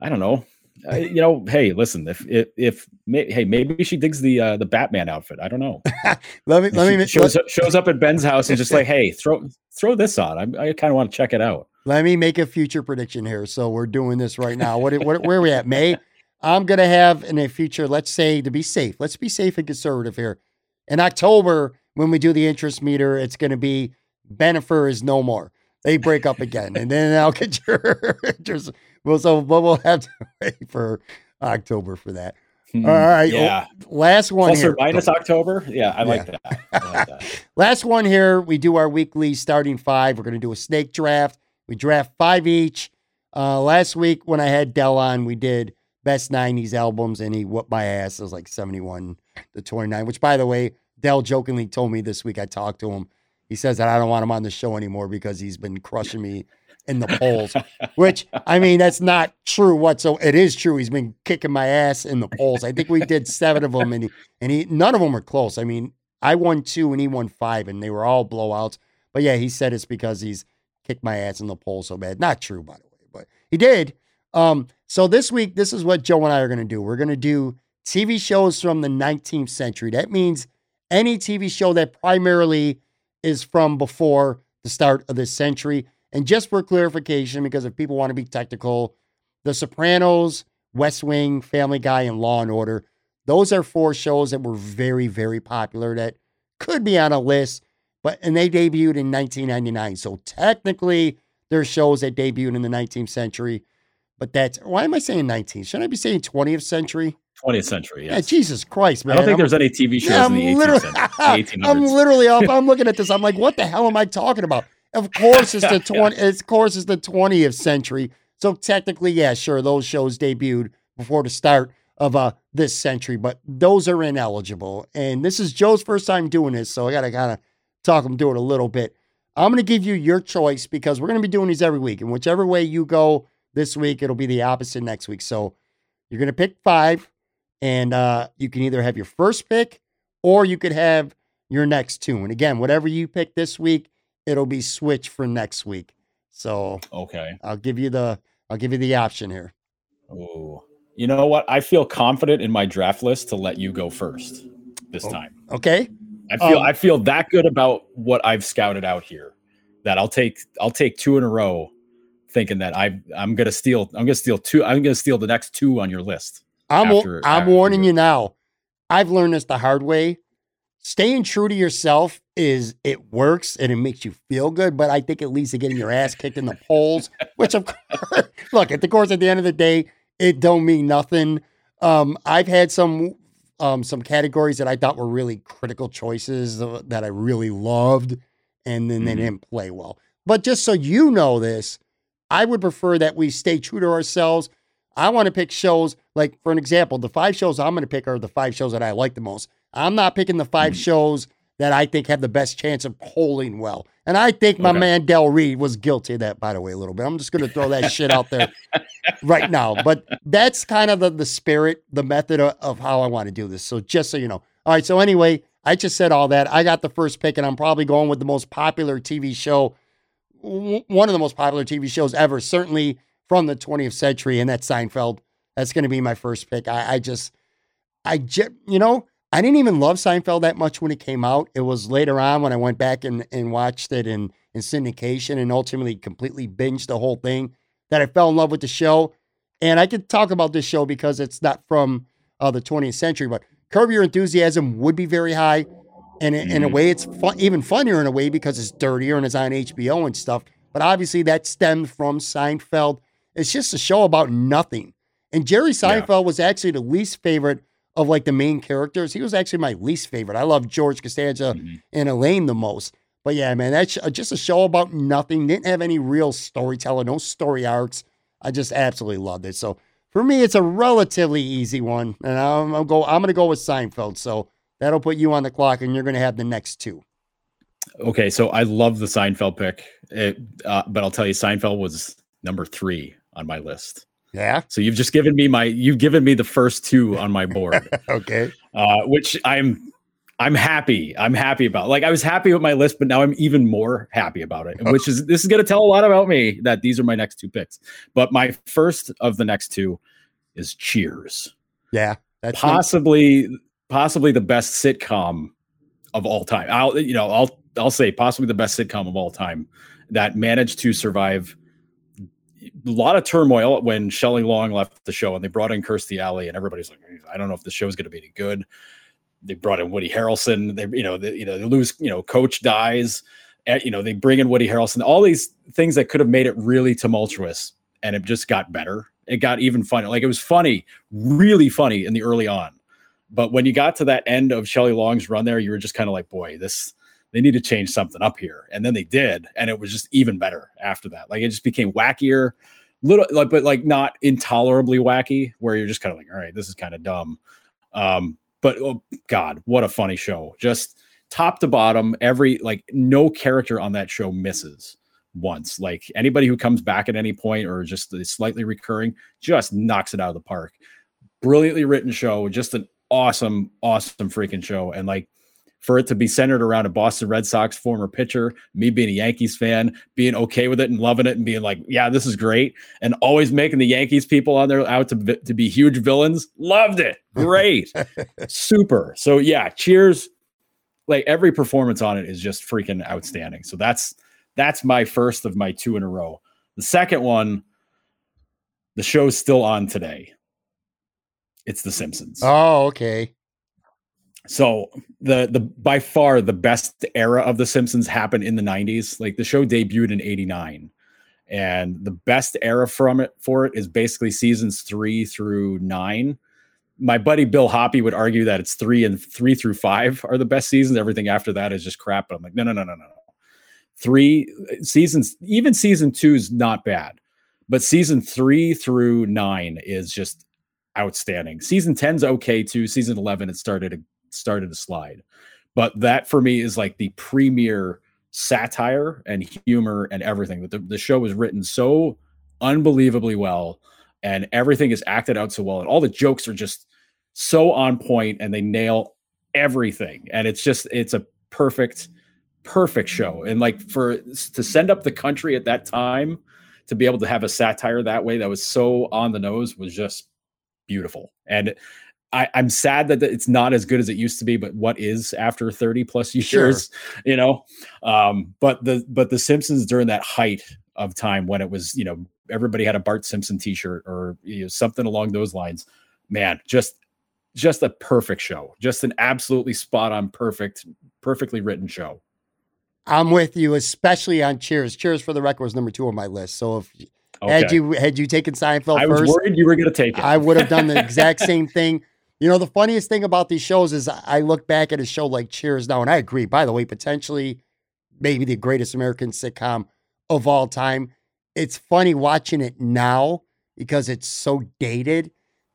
I don't know. You know, hey, listen, if if, if may, hey, maybe she digs the uh, the Batman outfit. I don't know. Let me let she me shows up shows up at Ben's house and just like, hey, throw throw this on. I, I kind of want to check it out. Let me make a future prediction here. So we're doing this right now. What, what where are we at? May. I'm gonna have in a future. Let's say to be safe. Let's be safe and conservative here. In October, when we do the interest meter, it's gonna be Bennifer is no more. They break up again, and then I'll get your interest. Well, so but we'll have to wait for October for that. Hmm, All right. Yeah. Last one Plus here. or minus October. Yeah, I like that. I like that. Last one here. We do our weekly starting five. We're going to do a snake draft. We draft five each. Uh, last week when I had Del on, we did best 90s albums and he whooped my ass. It was like 71 to 29, which by the way, Del jokingly told me this week I talked to him. He says that I don't want him on the show anymore because he's been crushing me in the polls, which I mean, that's not true whatsoever. It is true. He's been kicking my ass in the polls. I think we did seven of them and he, and he, none of them were close. I mean, I won two and he won five, and they were all blowouts. But yeah, he said it's because he's kicked my ass in the poll so bad. Not true, by the way, but he did. Um, so this week, this is what Joe and I are going to do. We're going to do TV shows from the 19th century. That means any TV show that primarily is from before the start of this century. And just for clarification, because if people want to be technical, The Sopranos, West Wing, Family Guy, and Law and Order, those are four shows that were very, very popular that could be on a list, but and they debuted in 1999. So technically, they're shows that debuted in the 19th century. But that's why am I saying 19th? Shouldn't I be saying 20th century? 20th century. Yeah, Jesus Christ, man. I don't think I'm- there's any TV shows yeah, in the 18th literally, century, the 1800s. I'm literally up. I'm looking at this. I'm like, what the hell am I talking about? Of course, it's the twenty. Of course, it's the twentieth century. So technically, yeah, sure, those shows debuted before the start of uh this century, but those are ineligible. And this is Joe's first time doing this, so I gotta kind of talk him through it a little bit. I'm gonna give you your choice because we're gonna be doing these every week, and whichever way you go this week, it'll be the opposite next week. So you're gonna pick five, and uh, you can either have your first pick or you could have your next two. And again, whatever you pick this week, it'll be switched for next week. So Okay. I'll give you the I'll give you the option here. Oh, you know what? I feel confident in my draft list to let you go first this Oh. time. Okay. I feel Um, I feel that good about what I've scouted out here that I'll take I'll take two in a row, thinking that I I'm gonna steal I'm gonna steal two I'm gonna steal the next two on your list. I'm After- I'm after warning you. you now. I've learned this the hard way. Staying true to yourself is it works and it makes you feel good, but I think it leads to getting your ass kicked in the polls. Which of course, look at the course at the end of the day, it don't mean nothing. Um, I've had some um, some categories that I thought were really critical choices that I really loved, and then they Mhm. didn't play well. But just so you know this, I would prefer that we stay true to ourselves. I want to pick shows like, for an example, the five shows I'm going to pick are the five shows that I like the most. I'm not picking the 5 Mhm. shows that I think have the best chance of polling well. And I think my Okay. man Del Reid was guilty of that, by the way, a little bit. I'm just going to throw that shit out there right now. But that's kind of the, the spirit, the method of, of how I want to do this. So just so you know. All right. So anyway, I just said all that. I got the first pick, and I'm probably going with the most popular TV show, one of the most popular TV shows ever, certainly from the 20th century, and that's Seinfeld. That's going to be my first pick. I, I just, I just, you know, I didn't even love Seinfeld that much when it came out. It was later on when I went back and, and watched it in, in syndication and ultimately completely binged the whole thing that I fell in love with the show. And I could talk about this show because it's not from uh, the 20th century, but Curb Your Enthusiasm would be very high. And in, in a Mhm. way, it's fun, even funnier in a way because it's dirtier and it's on HBO and stuff. But obviously, that stemmed from Seinfeld. It's just a show about nothing. And Jerry Yeah. Seinfeld was actually the least favorite of like the main characters, he was actually my least favorite. I love George Costanza Mhm. and Elaine the most. But yeah, man, that's just a show about nothing. Didn't have any real storyteller, no story arcs. I just absolutely loved it. So for me, it's a relatively easy one, and I'm, I'm go. I'm going to go with Seinfeld. So that'll put you on the clock, and you're going to have the next two. Okay, so I love the Seinfeld pick, it, uh, but I'll tell you, Seinfeld was number three on my list. Yeah. So you've just given me my, you've given me the first two on my board, Okay. uh, which I'm, I'm happy. I'm happy about. Like I was happy with my list, but now I'm even more happy about it. Which is this is going to tell a lot about me that these are my next two picks. But my first of the next two is Cheers. Yeah. That's possibly possibly the best sitcom of all time. I'll you know I'll I'll say possibly the best sitcom of all time that managed to survive a lot of turmoil when Shelley Long left the show and they brought in Kirstie Alley and everybody's like I don't know if the show is going to be any good. They brought in Woody Harrelson. They you know they, you know they lose you know Coach dies. eh, You know they bring in Woody Harrelson. All these things that could have made it really tumultuous and it just got better. It got even funny. Like it was funny, really funny in the early on. But when you got to that end of Shelley Long's run there, you were just kind of like, boy, this they need to change something up here. And then they did, and it was just even better after that. Like it just became wackier, little like but like not intolerably wacky, where you're just kind of like, all right, this is kind of dumb. Um, but oh god, what a funny show. Just top to bottom, every like no character on that show misses once. Like anybody who comes back at any point or just slightly recurring, just knocks it out of the park. Brilliantly written show, just an awesome, awesome freaking show. And like for it to be centered around a Boston Red Sox former pitcher, me being a Yankees fan, being okay with it and loving it and being like, yeah, this is great. And always making the Yankees people on there out to, to be huge villains. Loved it. Great. Super. So yeah, cheers. Like every performance on it is just freaking outstanding. So that's that's my first of my two in a row. The second one, the show's still on today. It's The Simpsons. Oh, okay. So the the by far the best era of The Simpsons happened in the 90s. Like the show debuted in 89. And the best era from it for it is basically seasons three through nine. My buddy Bill Hoppy would argue that it's three and three through five are the best seasons. Everything after that is just crap. But I'm like, no, no, no, no, no. Three uh, seasons, even season two is not bad, but season three through nine is just outstanding. Season 10's okay too. Season 11, it started to started to slide. But that for me is like the premier satire and humor and everything. The, the show was written so unbelievably well and everything is acted out so well. And all the jokes are just so on point and they nail everything. And it's just, it's a perfect, perfect show. And like for to send up the country at that time to be able to have a satire that way that was so on the nose was just beautiful. And I, I'm sad that it's not as good as it used to be, but what is after 30 plus years, Sure. you know? Um, but the but the Simpsons during that height of time when it was, you know, everybody had a Bart Simpson t-shirt or you know, something along those lines, man, just just a perfect show. Just an absolutely spot on perfect, perfectly written show. I'm with you, especially on Cheers. Cheers for the record was number two on my list. So if had you had you taken Seinfeld I was first, worried you were going to take it. I would have done the exact same thing. You know, the funniest thing about these shows is I look back at a show like Cheers now, and I agree. By the way, potentially maybe the greatest American sitcom of all time. It's funny watching it now because it's so dated.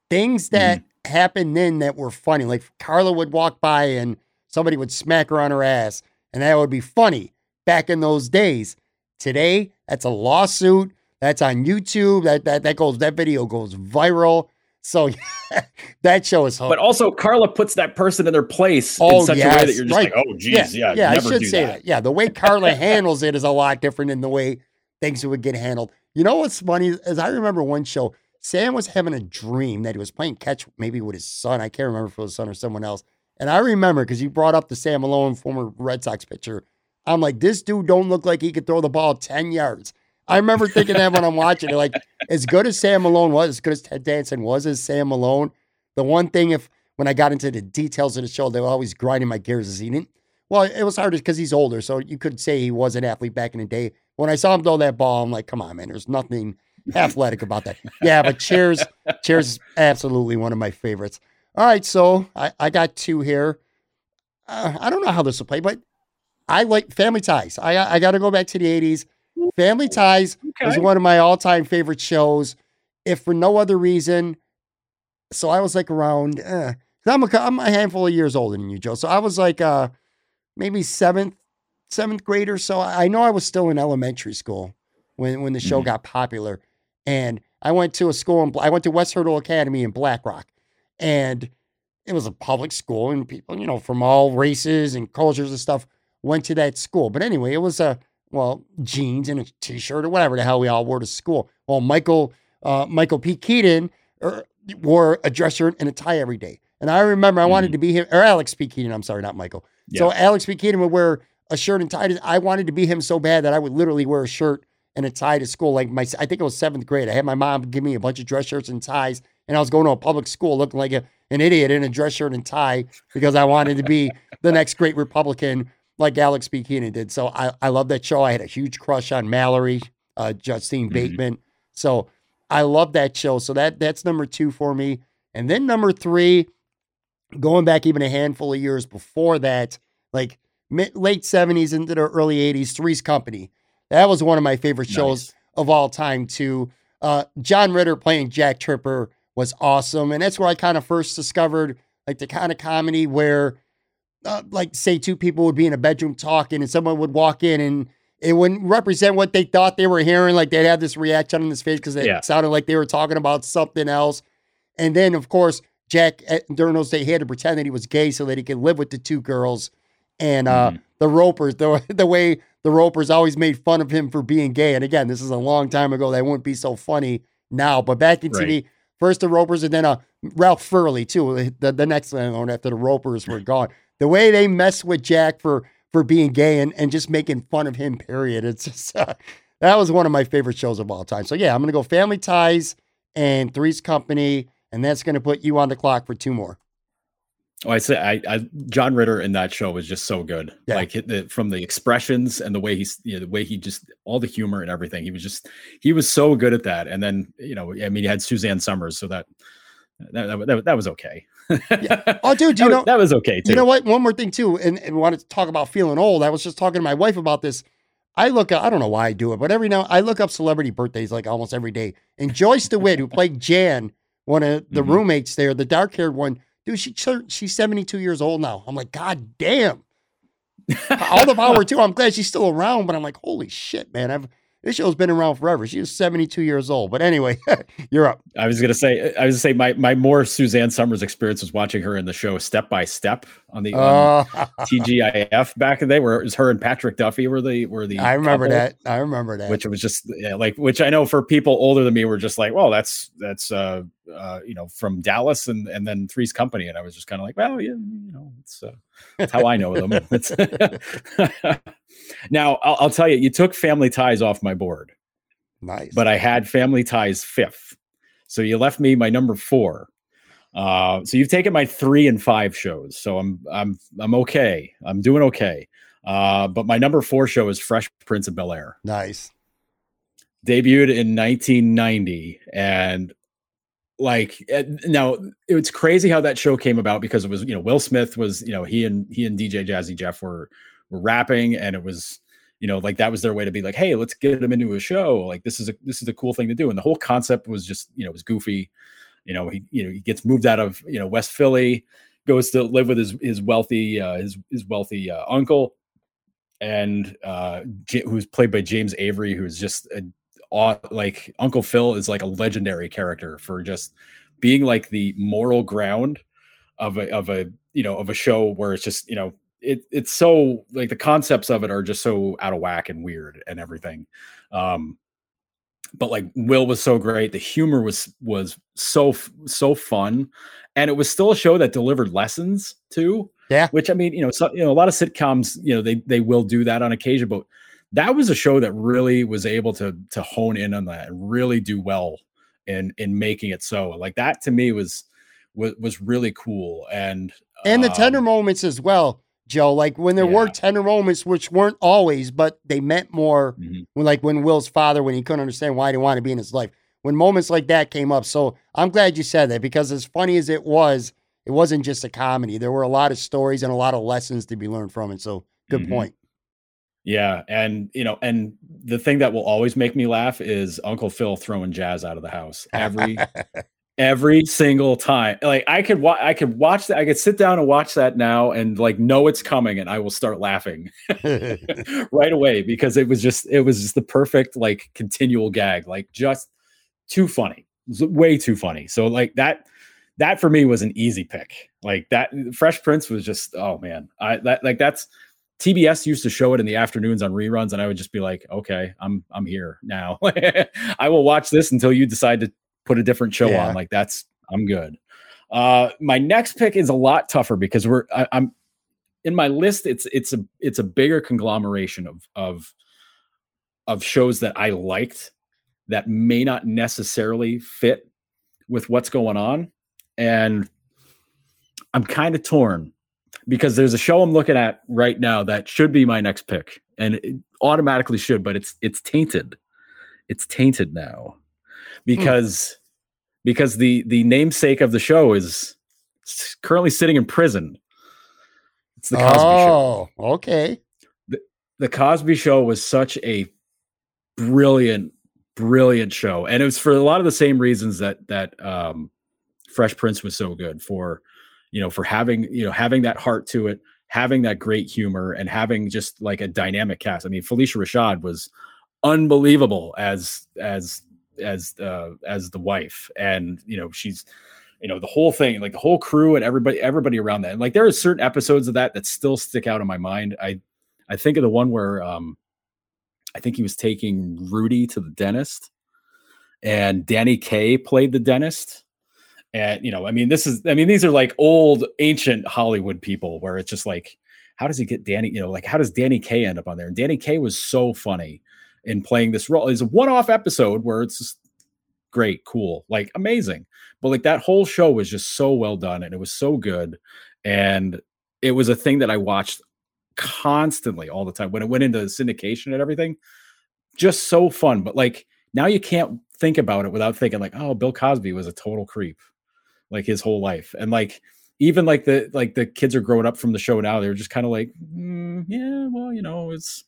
Things hmm. that happened then that were funny, like Carla would walk by and somebody would smack her on her ass, and that would be funny back in those days. Today, that's a lawsuit. That's on YouTube. That that that goes. That video goes viral. So that show is. Hot. But also, Carla puts that person in their place Oh, in such a way that you're just right. like, oh, geez, yeah, yeah. I never should say that. that. Yeah, the way Carla handles it is a lot different than the way things would get handled. You know what's funny is I remember one show. Sam was having a dream that he was playing catch, maybe with his son. I can't remember if it was his son or someone else. And I remember because you brought up the Sam Malone, former Red Sox pitcher. I'm like, this dude don't look like he could throw the ball 10 yards. I remember thinking that when I'm watching it, like as good as Sam Malone was, as good as Ted Danson was as Sam Malone, the one thing if when I got into the details of the show, they were always grinding my gears is he didn't. Well, it was hard because he's older, so you could say he was an athlete back in the day. When I saw him throw that ball, I'm like, come on, man, there's nothing athletic about that. Yeah, but Cheers, Cheers is absolutely one of my favorites. All right, so I, I got two here. Uh, I don't know how this will play, but I like Family Ties. I I got to go back to the '80s. Family Ties okay. was one of my all-time favorite shows, if for no other reason. So I was like around. Uh, I'm a, I'm a handful of years older than you, Joe. So I was like uh, maybe seventh seventh grader. So I know I was still in elementary school when when the show mm-hmm. got popular, and I went to a school in I went to West Hertel Academy in Black Rock, and it was a public school, and people you know from all races and cultures and stuff went to that school. But anyway, it was a well jeans and a t-shirt or whatever the hell we all wore to school. Well, Michael uh, Michael P. Keaton er, wore a dress shirt and a tie every day. And I remember I wanted mm-hmm. to be him, or Alex P. Keaton, I'm sorry, not Michael. Yeah. So Alex P. Keaton would wear a shirt and tie. I wanted to be him so bad that I would literally wear a shirt and a tie to school. Like my, I think it was seventh grade. I had my mom give me a bunch of dress shirts and ties, and I was going to a public school looking like a, an idiot in a dress shirt and tie because I wanted to be the next great Republican like Alex. Keaton did. So I, I love that show. I had a huge crush on Mallory, uh, Justine mm-hmm. Bateman. Mm-hmm. So I love that show. So that that's number two for me. And then number three, going back even a handful of years before that, like mid, late 70s into the early 80s, Three's Company. That was one of my favorite shows nice. of all time, too. Uh, John Ritter playing Jack Tripper was awesome. And that's where I kind of first discovered like the kind of comedy where, uh, like, say, two people would be in a bedroom talking and someone would walk in and it wouldn't represent what they thought they were hearing. Like, they'd have this reaction on his face because it yeah. sounded like they were talking about something else. And then, of course, Jack during those days he had to pretend that he was gay so that he could live with the two girls. And uh, mm-hmm. the Ropers, the the way the Ropers always made fun of him for being gay. And again, this is a long time ago. That wouldn't be so funny now. But back in right. TV, first the Ropers and then uh, Ralph Furley too. The, the next one after the Ropers were gone. The way they mess with Jack for for being gay and, and just making fun of him. Period. It's just uh, that was one of my favorite shows of all time. So yeah, I'm gonna go Family Ties and Three's Company and that's going to put you on the clock for two more. Oh, I say, I, I, John Ritter in that show was just so good. Yeah. Like the, from the expressions and the way he's, you know, the way he just all the humor and everything. He was just, he was so good at that. And then, you know, I mean, he had Suzanne Somers, so that that that, that was okay. Yeah. Oh, dude, you that know was, that was okay too. You know what? One more thing too, and, and wanted to talk about feeling old. I was just talking to my wife about this. I look, I don't know why I do it, but every now I look up celebrity birthdays like almost every day. And Joyce DeWitt, who played Jan one of the mm-hmm. roommates there, the dark haired one, dude, she she's 72 years old now. I'm like, God damn. All the power to I'm glad she's still around, but I'm like, holy shit, man. I've this show's been around forever. She was 72 years old. But anyway, you're up. I was gonna say, I was gonna say my my more Suzanne Somers experience was watching her in the show Step by Step on the uh, TGIF back in the day, where it was her and Patrick Duffy were the were the. I remember couple, that. I remember that. Which was just yeah, like, which I know for people older than me were just like, well, that's that's uh, uh you know from Dallas and and then Three's Company, and I was just kind of like, well, yeah, you know, it's uh, that's how I know them. Now, I'll, I'll, tell you, you took Family Ties off my board. Nice. But I had Family Ties fifth. So you left me my number four. Uh, so you've taken my three and five shows. So I'm I'm I'm okay. I'm doing okay. Uh, but my number four show is Fresh Prince of Bel Air. Nice. Debuted in 1990, and like eh, now it's crazy how that show came about because it was you know Will Smith was you know he and he and DJ Jazzy Jeff were were rapping and it was you know like that was their way to be like hey let's get them into a show. Like this is a this is a cool thing to do. And the whole concept was just you know was goofy. You know he you know he gets moved out of you know west philly goes to live with his his wealthy uh his his wealthy uh, uncle. And uh J- who's played by james avery who's just a like uncle phil is like a legendary character for just being like the moral ground of a of a you know of a show where it's just you know it it's so like the concepts of it are just so out of whack and weird and everything. Um, but like Will was so great, the humor was was so so fun, and it was still a show that delivered lessons too. Yeah, which I mean, you know, so, you know, a lot of sitcoms, you know, they they will do that on occasion, but that was a show that really was able to to hone in on that and really do well in in making it so. Like that to me was was was really cool and and the tender um, moments as well Joe. Like when there yeah. were tender moments, which weren't always, but they meant more. Mm-hmm. When, like when Will's father, when he couldn't understand why he didn't want to be in his life. When moments like that came up, so I'm glad you said that because as funny as it was, it wasn't just a comedy. There were a lot of stories and a lot of lessons to be learned from it. So good Mhm. point. Yeah, and you know, and the thing that will always make me laugh is Uncle Phil throwing jazz out of the house every every single time. Like I could wa- I could watch that. I could sit down and watch that now and like know it's coming, and I will start laughing right away because it was just it was just the perfect like continual gag, like just too funny, way too funny. So like that that for me was an easy pick. Like that Fresh Prince was just oh man, I that like that's TBS used to show it in the afternoons on reruns, and I would just be like, okay, I'm I'm here now. I will watch this until you decide to put a different show Yeah. on. Like that's I'm good. Uh, my next pick is a lot tougher because we're I, I'm in my list. It's it's a it's a bigger conglomeration of of of shows that I liked that may not necessarily fit with what's going on, and I'm kind of torn because there's a show I'm looking at right now that should be my next pick, and it automatically should, but it's it's tainted. It's tainted now because because the the namesake of the show is currently sitting in prison. It's the Cosby Show. oh, okay. The Cosby Show was such a brilliant, brilliant show, and it was for a lot of the same reasons that that um, Fresh Prince was so good for, you know, for having you know having that heart to it, having that great humor, and having just like a dynamic cast. I mean, Phylicia Rashad was unbelievable as as as uh, as the wife, and you know she's you know the whole thing, like the whole crew and everybody everybody around that. And like there are certain episodes of that that still stick out in my mind. I I think of the one where um I think he was taking Rudy to the dentist, and Danny Kaye played the dentist. And you know, I mean, this is I mean, these are like old ancient Hollywood people where it's just like, how does he get Danny? You know, like how does Danny Kaye end up on there? And Danny Kaye was so funny in playing this role. It's a one-off episode where it's just great, cool, like amazing. But like that whole show was just so well done and it was so good. And it was a thing that I watched constantly all the time when it went into syndication and everything. Just so fun. But like now you can't think about it without thinking like, oh, Bill Cosby was a total creep, like his whole life. And like even like the like the kids are growing up from the show now, they're just kind of like, "Mm, yeah, well, you know, it's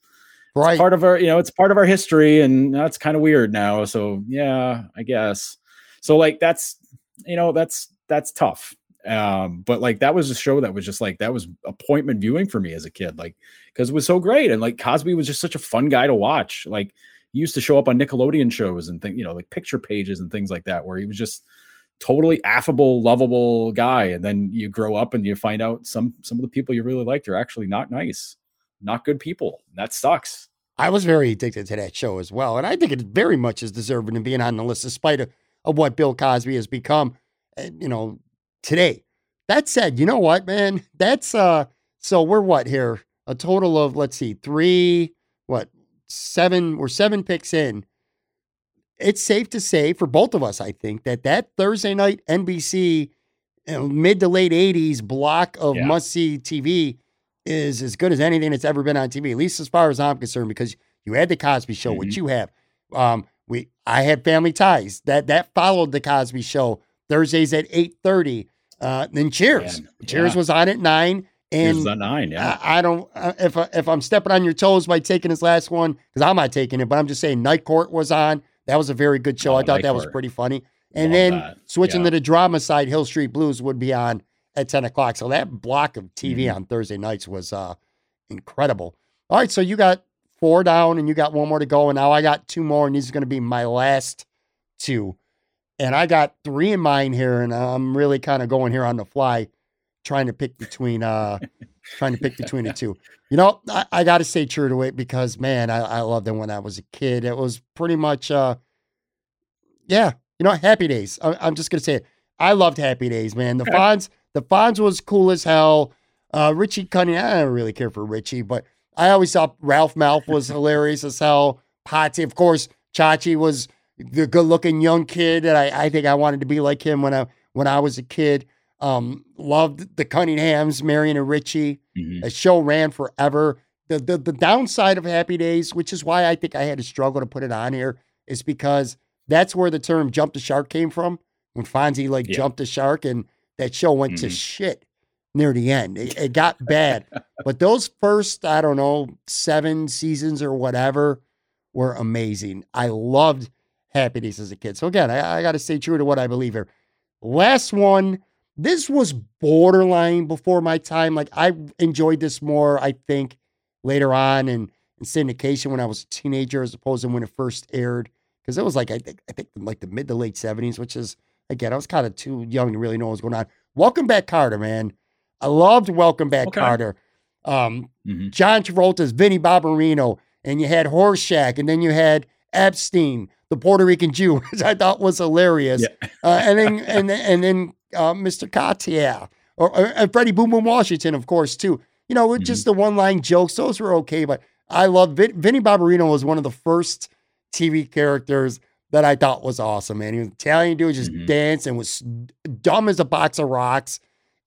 Right. part of our you know it's part of our history and that's kind of weird now so yeah i guess. So like that's you know that's that's tough. Um but like that was a show that was just like that was appointment viewing for me as a kid like because it was so great and like cosby was just such a fun guy to watch like he used to show up on nickelodeon shows and think you know like picture pages and things like that where he was just totally affable lovable guy and then you grow up and you find out some some of the people you really liked are actually not nice not good people that sucks I was very addicted to that show as well. And I think it very much is deserving of being on the list, despite of, of what Bill Cosby has become, you know, today. That said, you know what, man? That's uh so we're what here? A total of let's see, three, what, seven, we're seven picks in. It's safe to say for both of us, I think, that that Thursday night NBC you know, mid to late 80s block of Yeah. must see TV is as good as anything that's ever been on TV, at least as far as I'm concerned, because you had the Cosby Show, which you have. Um, we I had Family Ties that that followed the Cosby Show Thursdays at eight thirty. Uh, then Cheers, Cheers yeah. was on at nine, and the nine, yeah. I, I don't uh, if I, if I'm stepping on your toes by taking this last one because I'm not taking it, but I'm just saying Night Court was on. That was a very good show. Oh, I thought Night that was pretty funny. And Love then that. switching Yeah. to the drama side, Hill Street Blues would be on at 10 o'clock. So that block of TV Mhm. on Thursday nights was uh, incredible. All right, so you got four down and you got one more to go. And now I got two more, and these are going to be my last two. And I got three in mine here, and I'm really kind of going here on the fly, trying to pick between uh trying to pick between the two. You know, I, I gotta stay true to it because man, I, I loved it when I was a kid. It was pretty much uh yeah, you know, happy days. I, I'm just gonna say it. I loved Happy Days, man. The Fonz, the Fonz was cool as hell. Uh, Richie Cunningham, I don't really care for Richie, but I always thought Ralph Malph was hilarious as hell. Potsie, of course, Chachi was the good-looking young kid that I, I think I wanted to be like him when I when I was a kid. Um, loved the Cunninghams, Marion and Richie. Mhm. The show ran forever. The, the the downside of Happy Days, which is why I think I had to struggle to put it on here, is because that's where the term "jump the shark" came from. When Fonzie like Yeah. jumped the shark, and that show went mm-hmm. to shit near the end. It, it got bad. but those first, I don't know, seven seasons or whatever were amazing. I loved Happy Days as a kid. So again, I, I got to stay true to what I believe here. Last one. This was borderline before my time. Like I enjoyed this more, I think, later on in, in syndication when I was a teenager as opposed to when it first aired. Because it was like I think I think like the mid to late 70s, which is again, I was kind of too young to really know what was going on. Welcome back, Kotter, man. I loved Welcome Back, okay. Kotter. Um, mm-hmm. John Travolta's Vinnie Barbarino, and you had Horshack, and then you had Epstein, the Puerto Rican Jew, which I thought was hilarious. Yeah. uh, and then and then, and then uh, Mr. Cotillard, or, or and Freddie Boom Boom Washington, of course, too. You know, mm-hmm. just the one line jokes; those were okay. But I love Vin- Vinnie Barbarino was one of the first TV characters that I thought was awesome, man. He was an Italian dude, just mm-hmm. danced and was dumb as a box of rocks,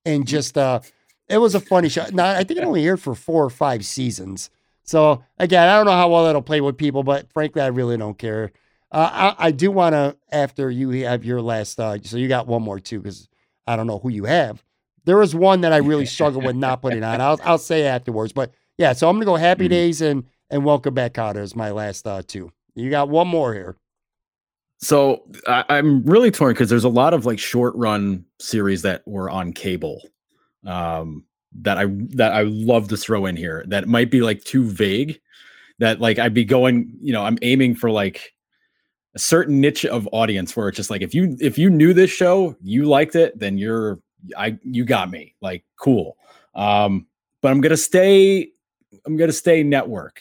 and just uh, it was a funny show. Now I think it only aired for four or five seasons. So again, I don't know how well that'll play with people, but frankly, I really don't care. Uh, I, I, do want to after you have your last. Uh, so you got one more too, because I don't know who you have. There is one that I really struggle with not putting on. I'll I'll say afterwards, but yeah. So I'm gonna go Happy mm-hmm. Days and and Welcome Back Kotter is my last uh, two. You got one more here. So I, am really torn because there's a lot of like short run series that were on cable um, that I that I love to throw in here that might be like too vague. That like I'd be going, you know, I'm aiming for like a certain niche of audience where it's just like if you if you knew this show, you liked it, then you're I you got me. Like cool. Um, but I'm gonna stay. I'm gonna stay network.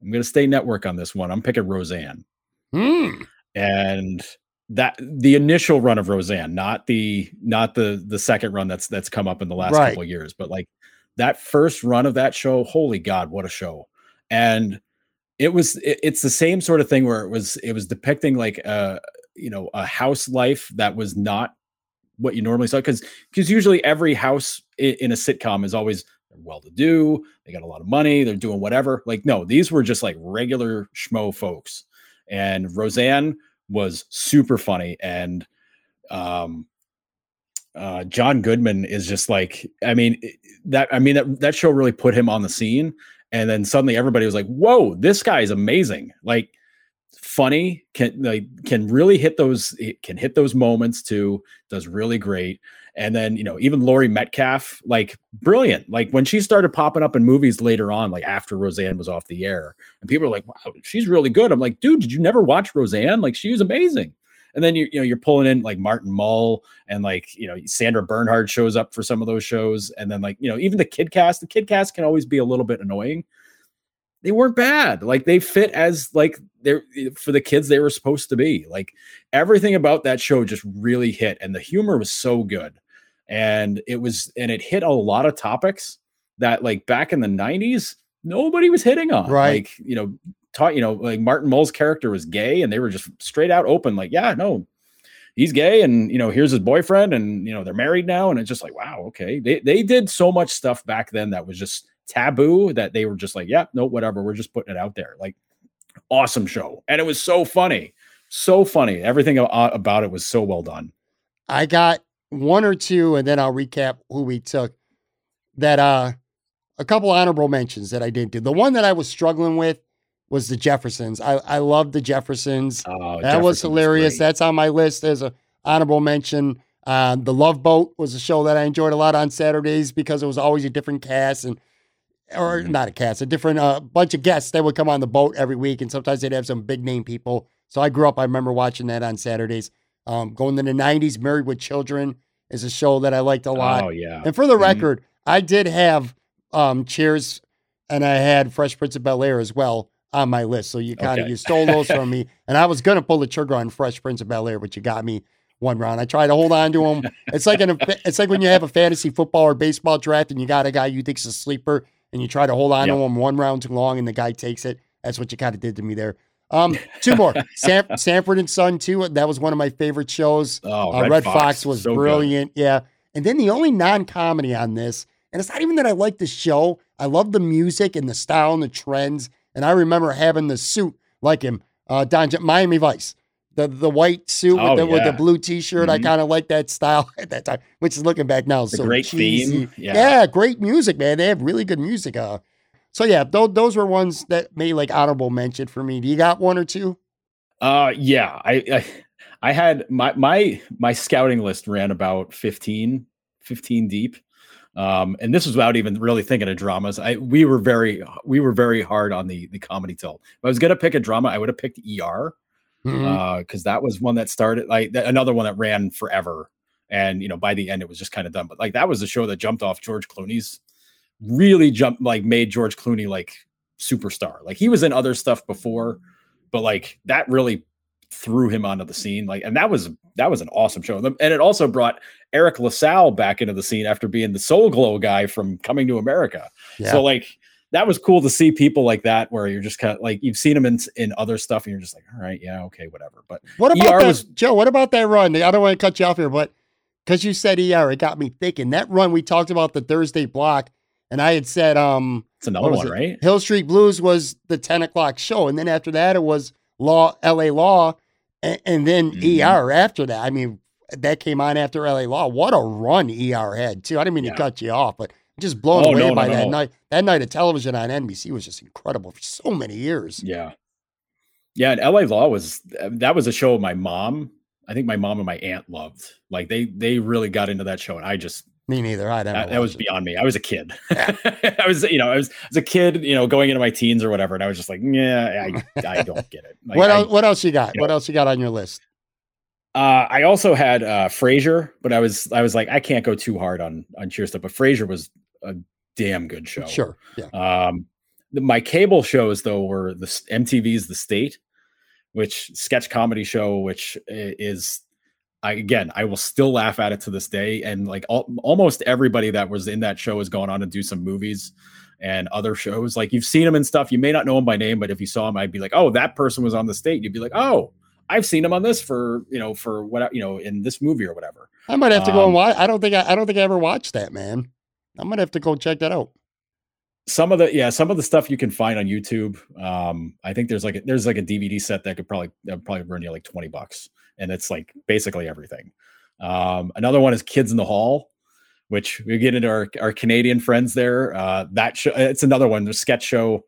I'm gonna stay network on this one. I'm picking Roseanne. Hmm and that the initial run of Roseanne, not the not the the second run that's that's come up in the last right. couple years, but like that first run of that show, holy god, what a show! And it was it, it's the same sort of thing where it was it was depicting like a you know a house life that was not what you normally saw because because usually every house in, in a sitcom is always well to do, they got a lot of money, they're doing whatever. Like no, these were just like regular schmo folks and Roseanne was super funny and um uh, John Goodman is just like, I mean, that, I mean, that, that show really put him on the scene. And then suddenly everybody was like, whoa, this guy is amazing. Like funny, can like, can really hit those, can hit those moments too. Does really great. And then, you know, even Laurie Metcalf, like brilliant. Like when she started popping up in movies later on, like after Roseanne was off the air, and people are like, wow, she's really good. I'm like, dude, did you never watch Roseanne? Like she was amazing. And then you, you know, you're pulling in like Martin Mull and like, you know, Sandra Bernhard shows up for some of those shows. And then like, you know, even the kid cast, the kid cast can always be a little bit annoying. They weren't bad. Like they fit as like they're eh, for the kids they were supposed to be. Like everything about that show just really hit and the humor was so good and it was and it hit a lot of topics that like back in the 90s nobody was hitting on. Right. Like you know taught you know like martin mull's character was gay and they were just straight out open like yeah no he's gay and you know here's his boyfriend and you know they're married now. And it's just like wow okay. They they did so much stuff back then that was just taboo that they were just like yeah no whatever we're just putting it out there. Like awesome show. And it was so funny. So funny. Everything about it was so well done. I got one or two, and then I'll recap who we took. That uh, a couple honorable mentions that I didn't do. The one that I was struggling with was the Jeffersons. I I love the Jeffersons. Oh, that was hilarious. That's on my list as a honorable mention. Uh, the Love Boat was a show that I enjoyed a lot on Saturdays because it was always a different cast and or mm-hmm. not a cast, a different uh, bunch of guests that would come on the boat every week, and sometimes they'd have some big name people. So I grew up. I remember watching that on Saturdays. Um, going to the 90s, Married with Children is a show that I liked a lot. Oh, yeah. And for the mm-hmm. record, I did have um, Cheers and I had Fresh Prince of Bel Air as well on my list. So you kind of okay. you stole those from me. And I was gonna pull the trigger on Fresh Prince of Bel Air, but you got me one round. I tried to hold on to him. It's like an it's like when you have a fantasy football or baseball draft and you got a guy you think's a sleeper and you try to hold on yep. to him one round too long and the guy takes it. That's what you kind of did to me there. Um, two more. Sam, Sanford and Son too. That was one of my favorite shows. Oh, uh, Red, Redd Foxx. Fox. was so brilliant. Good. Yeah. And then the only non-comedy on this, and it's not even that I like the show. I love the music and the style and the trends. And I remember having the suit like him, uh, Don Miami Vice. the the white suit Oh, with, the, with the blue T-shirt. I Mhm. kind of like that style at that time, which is looking back now The so great cheesy. theme. Yeah. great music, man. They have really good music. Uh, so yeah, those those were ones that made like honorable mention for me. Do you got one or two? Uh yeah, I, I I had my my my scouting list ran about 15 15 deep. Um and this was without even really thinking of dramas. I we were very we were very hard on the the comedy tilt. If I was going to pick a drama, I would have picked ER Mhm. uh cuz that was one that started like th- another one that ran forever and you know by the end it was just kind of done. But like that was the show that jumped off George Clooney's really jumped like made George Clooney like superstar. Like he was in other stuff before, but like that really threw him onto the scene. Like, and that was that was an awesome show. And it also brought Eric LaSalle back into the scene after being the Soul Glo guy from Coming to America. yeah. So like that was cool to see people like that where you're just kind of like you've seen him in in other stuff and you're just like, all right, yeah, okay, whatever. But What about ER that, was- Joe? What about that run? I don't want to cut you off here, but because you said ER, it got me thinking. That run we talked about the Thursday block, and I had said um it's another one, it? right? Hill Street Blues was the ten o'clock show, and then after that it was Law L.A. Law, and, and then Mhm. ER after that. I mean, that came on after L.A. Law. What a run ER had too. I didn't mean Yeah. to cut you off, but just blown Oh, away no, no, by that no. night. That night of television on NBC was just incredible for so many years. Yeah. Yeah, and LA Law was that was a show my mom, I think my mom and my aunt loved. Like they they really got into that show and I just Me neither. I that, that was it. beyond me. I was a kid. I was, you know, I was as a kid, you know, going into my teens or whatever, and I was just like, yeah, I, I don't get it. Like, what I, else? What else you got? you what know- else you got on your list? uh, I also had uh Frasier, but I was I was like, I can't go too hard on on cheer stuff. But Frasier was a damn good show. Sure. Yeah. Um, the, my cable shows though were the MTV's The State, which sketch comedy show, which is, I again, I will still laugh at it to this day. And like al- almost everybody that was in that show has gone on to do some movies and other shows. Like you've seen them and stuff. You may not know him by name, but if you saw him, I'd be like, oh, that person was on The State. You'd be like, oh. I've seen him on this for you know for what you know in this movie or whatever. I might have to go and Um, watch. I don't think I, I don't think I ever watched that, man. I'm gonna have to go check that out. some of the yeah some of the stuff you can find on youtube um i think there's like a, there's like a dvd set that could probably that would probably run you like 20 bucks and it's like basically everything. Um another one is kids in the hall which we get into our, our canadian friends there. Uh that show it's another one the sketch show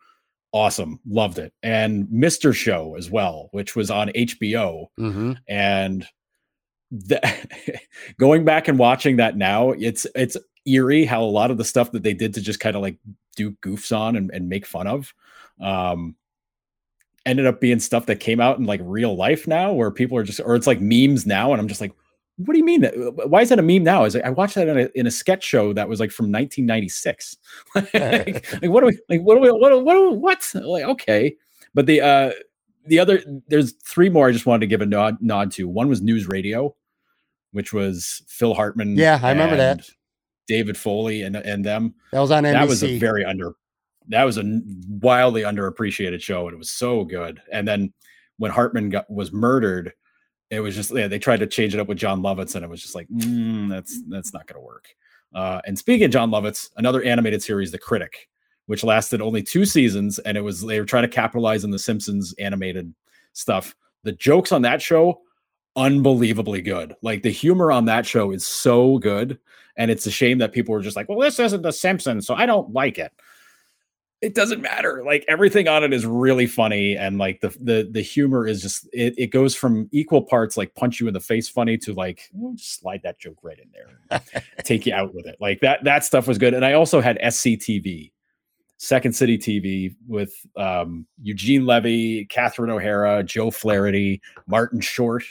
awesome loved it. And mr show as well which was on hbo Mm-hmm. and the, going back and watching that now it's it's eerie how a lot of the stuff that they did to just kind of like do goofs on and, and make fun of. Um ended up being stuff that came out in like real life now where people are just or it's like memes now and i'm just like what do you mean that why is that a meme now is i watched that in a, in a sketch show that was like from 1996 like, like, what do we like what do we what do- what what like okay but the uh the other there's three more I just wanted to give a nod nod to. One was News Radio, which was Phil Hartman. Yeah, I remember that. David Foley and and them. That was on NBC. That was a very under. That was a wildly underappreciated show, and it was so good. And then when Hartman got was murdered, it was just yeah, they tried to change it up with Jon Lovitz, and it was just like mm, that's that's not going to work. Uh, and speaking of Jon Lovitz, another animated series, The Critic, which lasted only two seasons, and it was they were trying to capitalize on the Simpsons animated stuff. The jokes on that show, unbelievably good. Like the humor on that show is so good, and it's a shame that people were just like, "Well, this isn't The Simpsons, so I don't like it." It doesn't matter. Like everything on it is really funny, and like the the the humor is just it. It goes from equal parts like punch you in the face funny to like "Oh, just slide that joke right in there, take you out with it. Like that that stuff was good. And I also had SCTV, Second City TV with um, Eugene Levy, Catherine O'Hara, Joe Flaherty, Martin Short.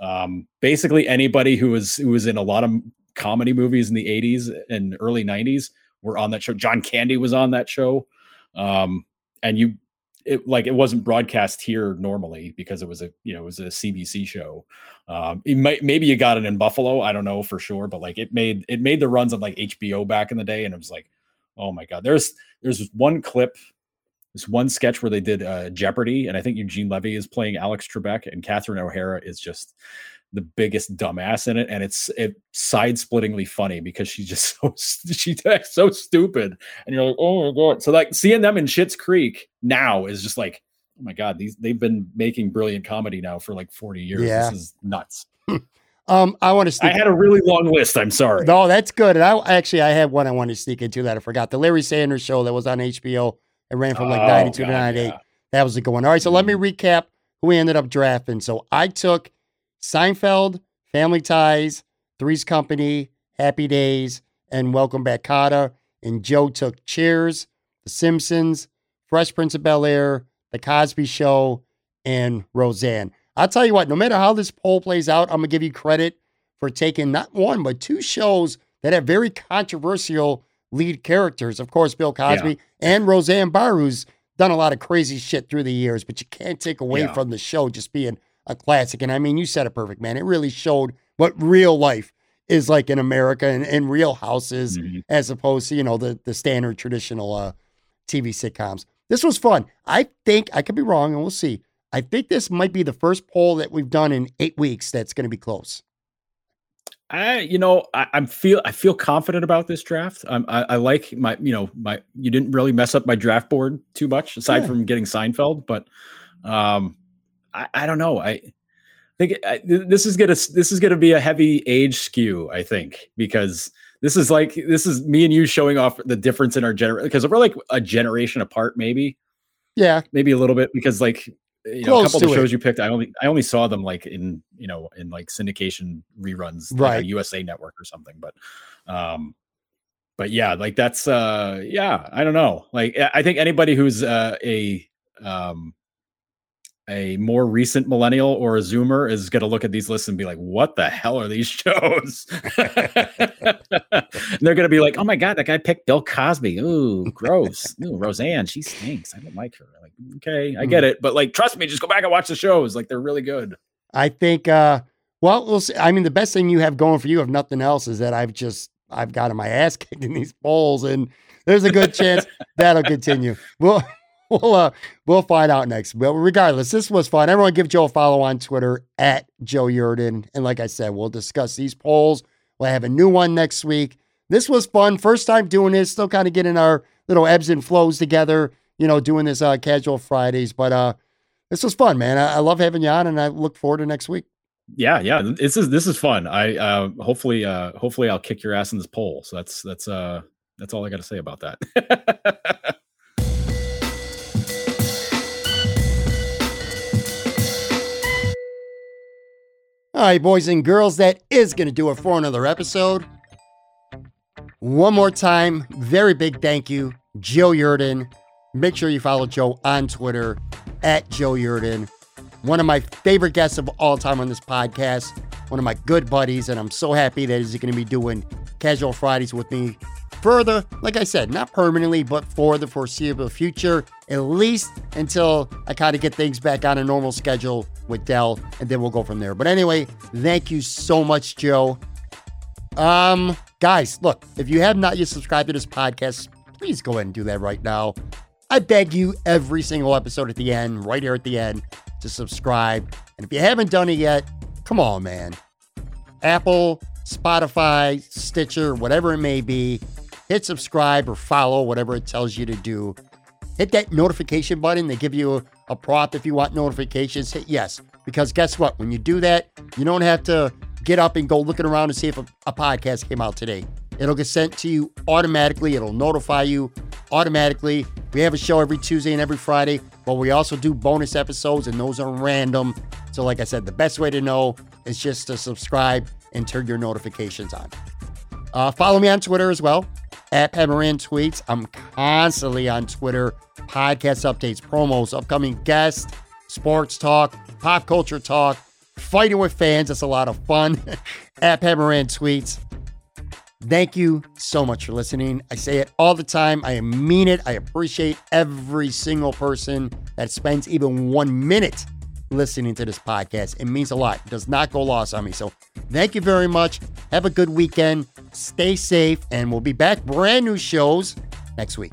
Um, basically anybody who was who was in a lot of comedy movies in the 80s and early 90s were on that show. John Candy was on that show. Um, and you it like it wasn't broadcast here normally because it was a you know it was a CBC show. Um, it might maybe you got it in Buffalo, I don't know for sure, but like it made it made the runs on like HBO back in the day, and it was like, oh my god, there's there's one clip, this one sketch where they did uh, Jeopardy, and I think Eugene Levy is playing Alex Trebek, and Catherine O'Hara is just the biggest dumbass in it, and it's it side splittingly funny because she's just so she she's so stupid, and you're like, oh my god. So like seeing them in Schitt's Creek now is just like, oh my god, these they've been making brilliant comedy now for like 40 years. Yeah. This is nuts. Um, I want to Sneak I had a really long list. I'm sorry. no, that's good. And I actually I had one I wanted to sneak into that I forgot. The Larry Sanders show that was on HBO. It ran from like Oh, 92 to 98. yeah. That was the good one. All right, so let me recap who we ended up drafting. So I took Seinfeld, Family Ties, Three's Company, Happy Days, and Welcome Back Kotter. And Joe took Cheers, The Simpsons, Fresh Prince of Bel Air, The Cosby Show, and Roseanne. I'll tell you what, no matter how this poll plays out, I'm going to give you credit for taking not one, but two shows that have very controversial lead characters. Of course, Bill Cosby and Roseanne Barr, who's done a lot of crazy shit through the years, but you can't take away Yeah. from the show just being a classic. And I mean, you said it perfect, man. It really showed what real life is like in America and, and real houses Mhm. as opposed to, you know, the, the standard traditional uh, TV sitcoms. This was fun. I think, I could be wrong and we'll see. I think this might be the first poll that we've done in eight weeks that's going to be close. I, you know, I, I'm feel I feel confident about this draft. Um, I, I like my, you know, my you didn't really mess up my draft board too much aside Yeah. from getting Seinfeld, but um, I, I don't know. I think I, this is gonna this is gonna be a heavy age skew. I think because this is like this is me and you showing off the difference in our generation because we're like a generation apart, maybe Yeah. maybe a little bit because like you know, a couple of the it. shows you picked, I only I only saw them like in you know in like syndication reruns, like Right. on USA Network or something. But um, but yeah, like that's uh yeah, I don't know. Like I I think anybody who's uh, a um a more recent millennial or a zoomer is going to look at these lists and be like, "What the hell are these shows?" they're going to be like, "Oh my god, that guy picked Bill Cosby. Ooh, gross. Ooh, Roseanne, she stinks. I don't like her." Like, okay, I get it, but like, trust me, just go back and watch the shows. Like, they're really good. I think, uh, well, we'll see. I mean, the best thing you have going for you, if nothing else, is that I've just, I've gotten my ass kicked in these polls, and there's a good chance that'll continue. We'll, we'll, uh, we'll find out next. But regardless, this was fun. Everyone give Joe a follow on Twitter at Joe Yurden. And like I said, we'll discuss these polls. We'll have a new one next week. This was fun. First time doing this, still kind of getting our little ebbs and flows together, you know, doing this uh, casual Fridays. But uh, this was fun, man. I, I love having you on, and I look forward to next week. Yeah, yeah. This is this is fun. I uh hopefully uh hopefully I'll kick your ass in this poll. So that's that's uh that's all I got to say about that. All right, boys and girls, that is going to do it for another episode. One more time, very big thank you, Joe Yurden. Make sure you follow Joe on Twitter at Joe Yurden. One of my favorite guests of all time on this podcast, one of my good buddies, and I'm so happy that he's going to be doing Casual Fridays with me further, like I said, not permanently, but for the foreseeable future, at least until I kind of get things back on a normal schedule with Del, and then we'll go from there. But anyway, thank you so much, Joe. Um, guys, look, if you have not yet subscribed to this podcast, please go ahead and do that right now. I beg you every single episode at the end, right here at the end, to subscribe. And if you haven't done it yet, come on, man. Apple, Spotify, Stitcher, whatever it may be, hit subscribe or follow, whatever it tells you to do. Hit that notification button. They give you a, prompt if you want notifications. Hit yes. Because guess what? When you do that, you don't have to get up and go looking around to see if a, a podcast came out today. It'll get sent to you automatically. It'll notify you automatically. We have a show every Tuesday and every Friday, but we also do bonus episodes, and those are random. So, like I said, the best way to know is just to subscribe and turn your notifications on. Uh, follow me on Twitter as well at Pemaran Tweets. I'm constantly on Twitter. Podcast updates, promos, upcoming guests, sports talk, pop culture talk, fighting with fans. That's a lot of fun at Pemaran Tweets. Thank you so much for listening. I say it all the time. I mean it. I appreciate every single person that spends even one minute listening to this podcast. It means a lot. It does not go lost on me. So thank you very much. Have a good weekend. Stay safe, and we'll be back. Brand new shows next week.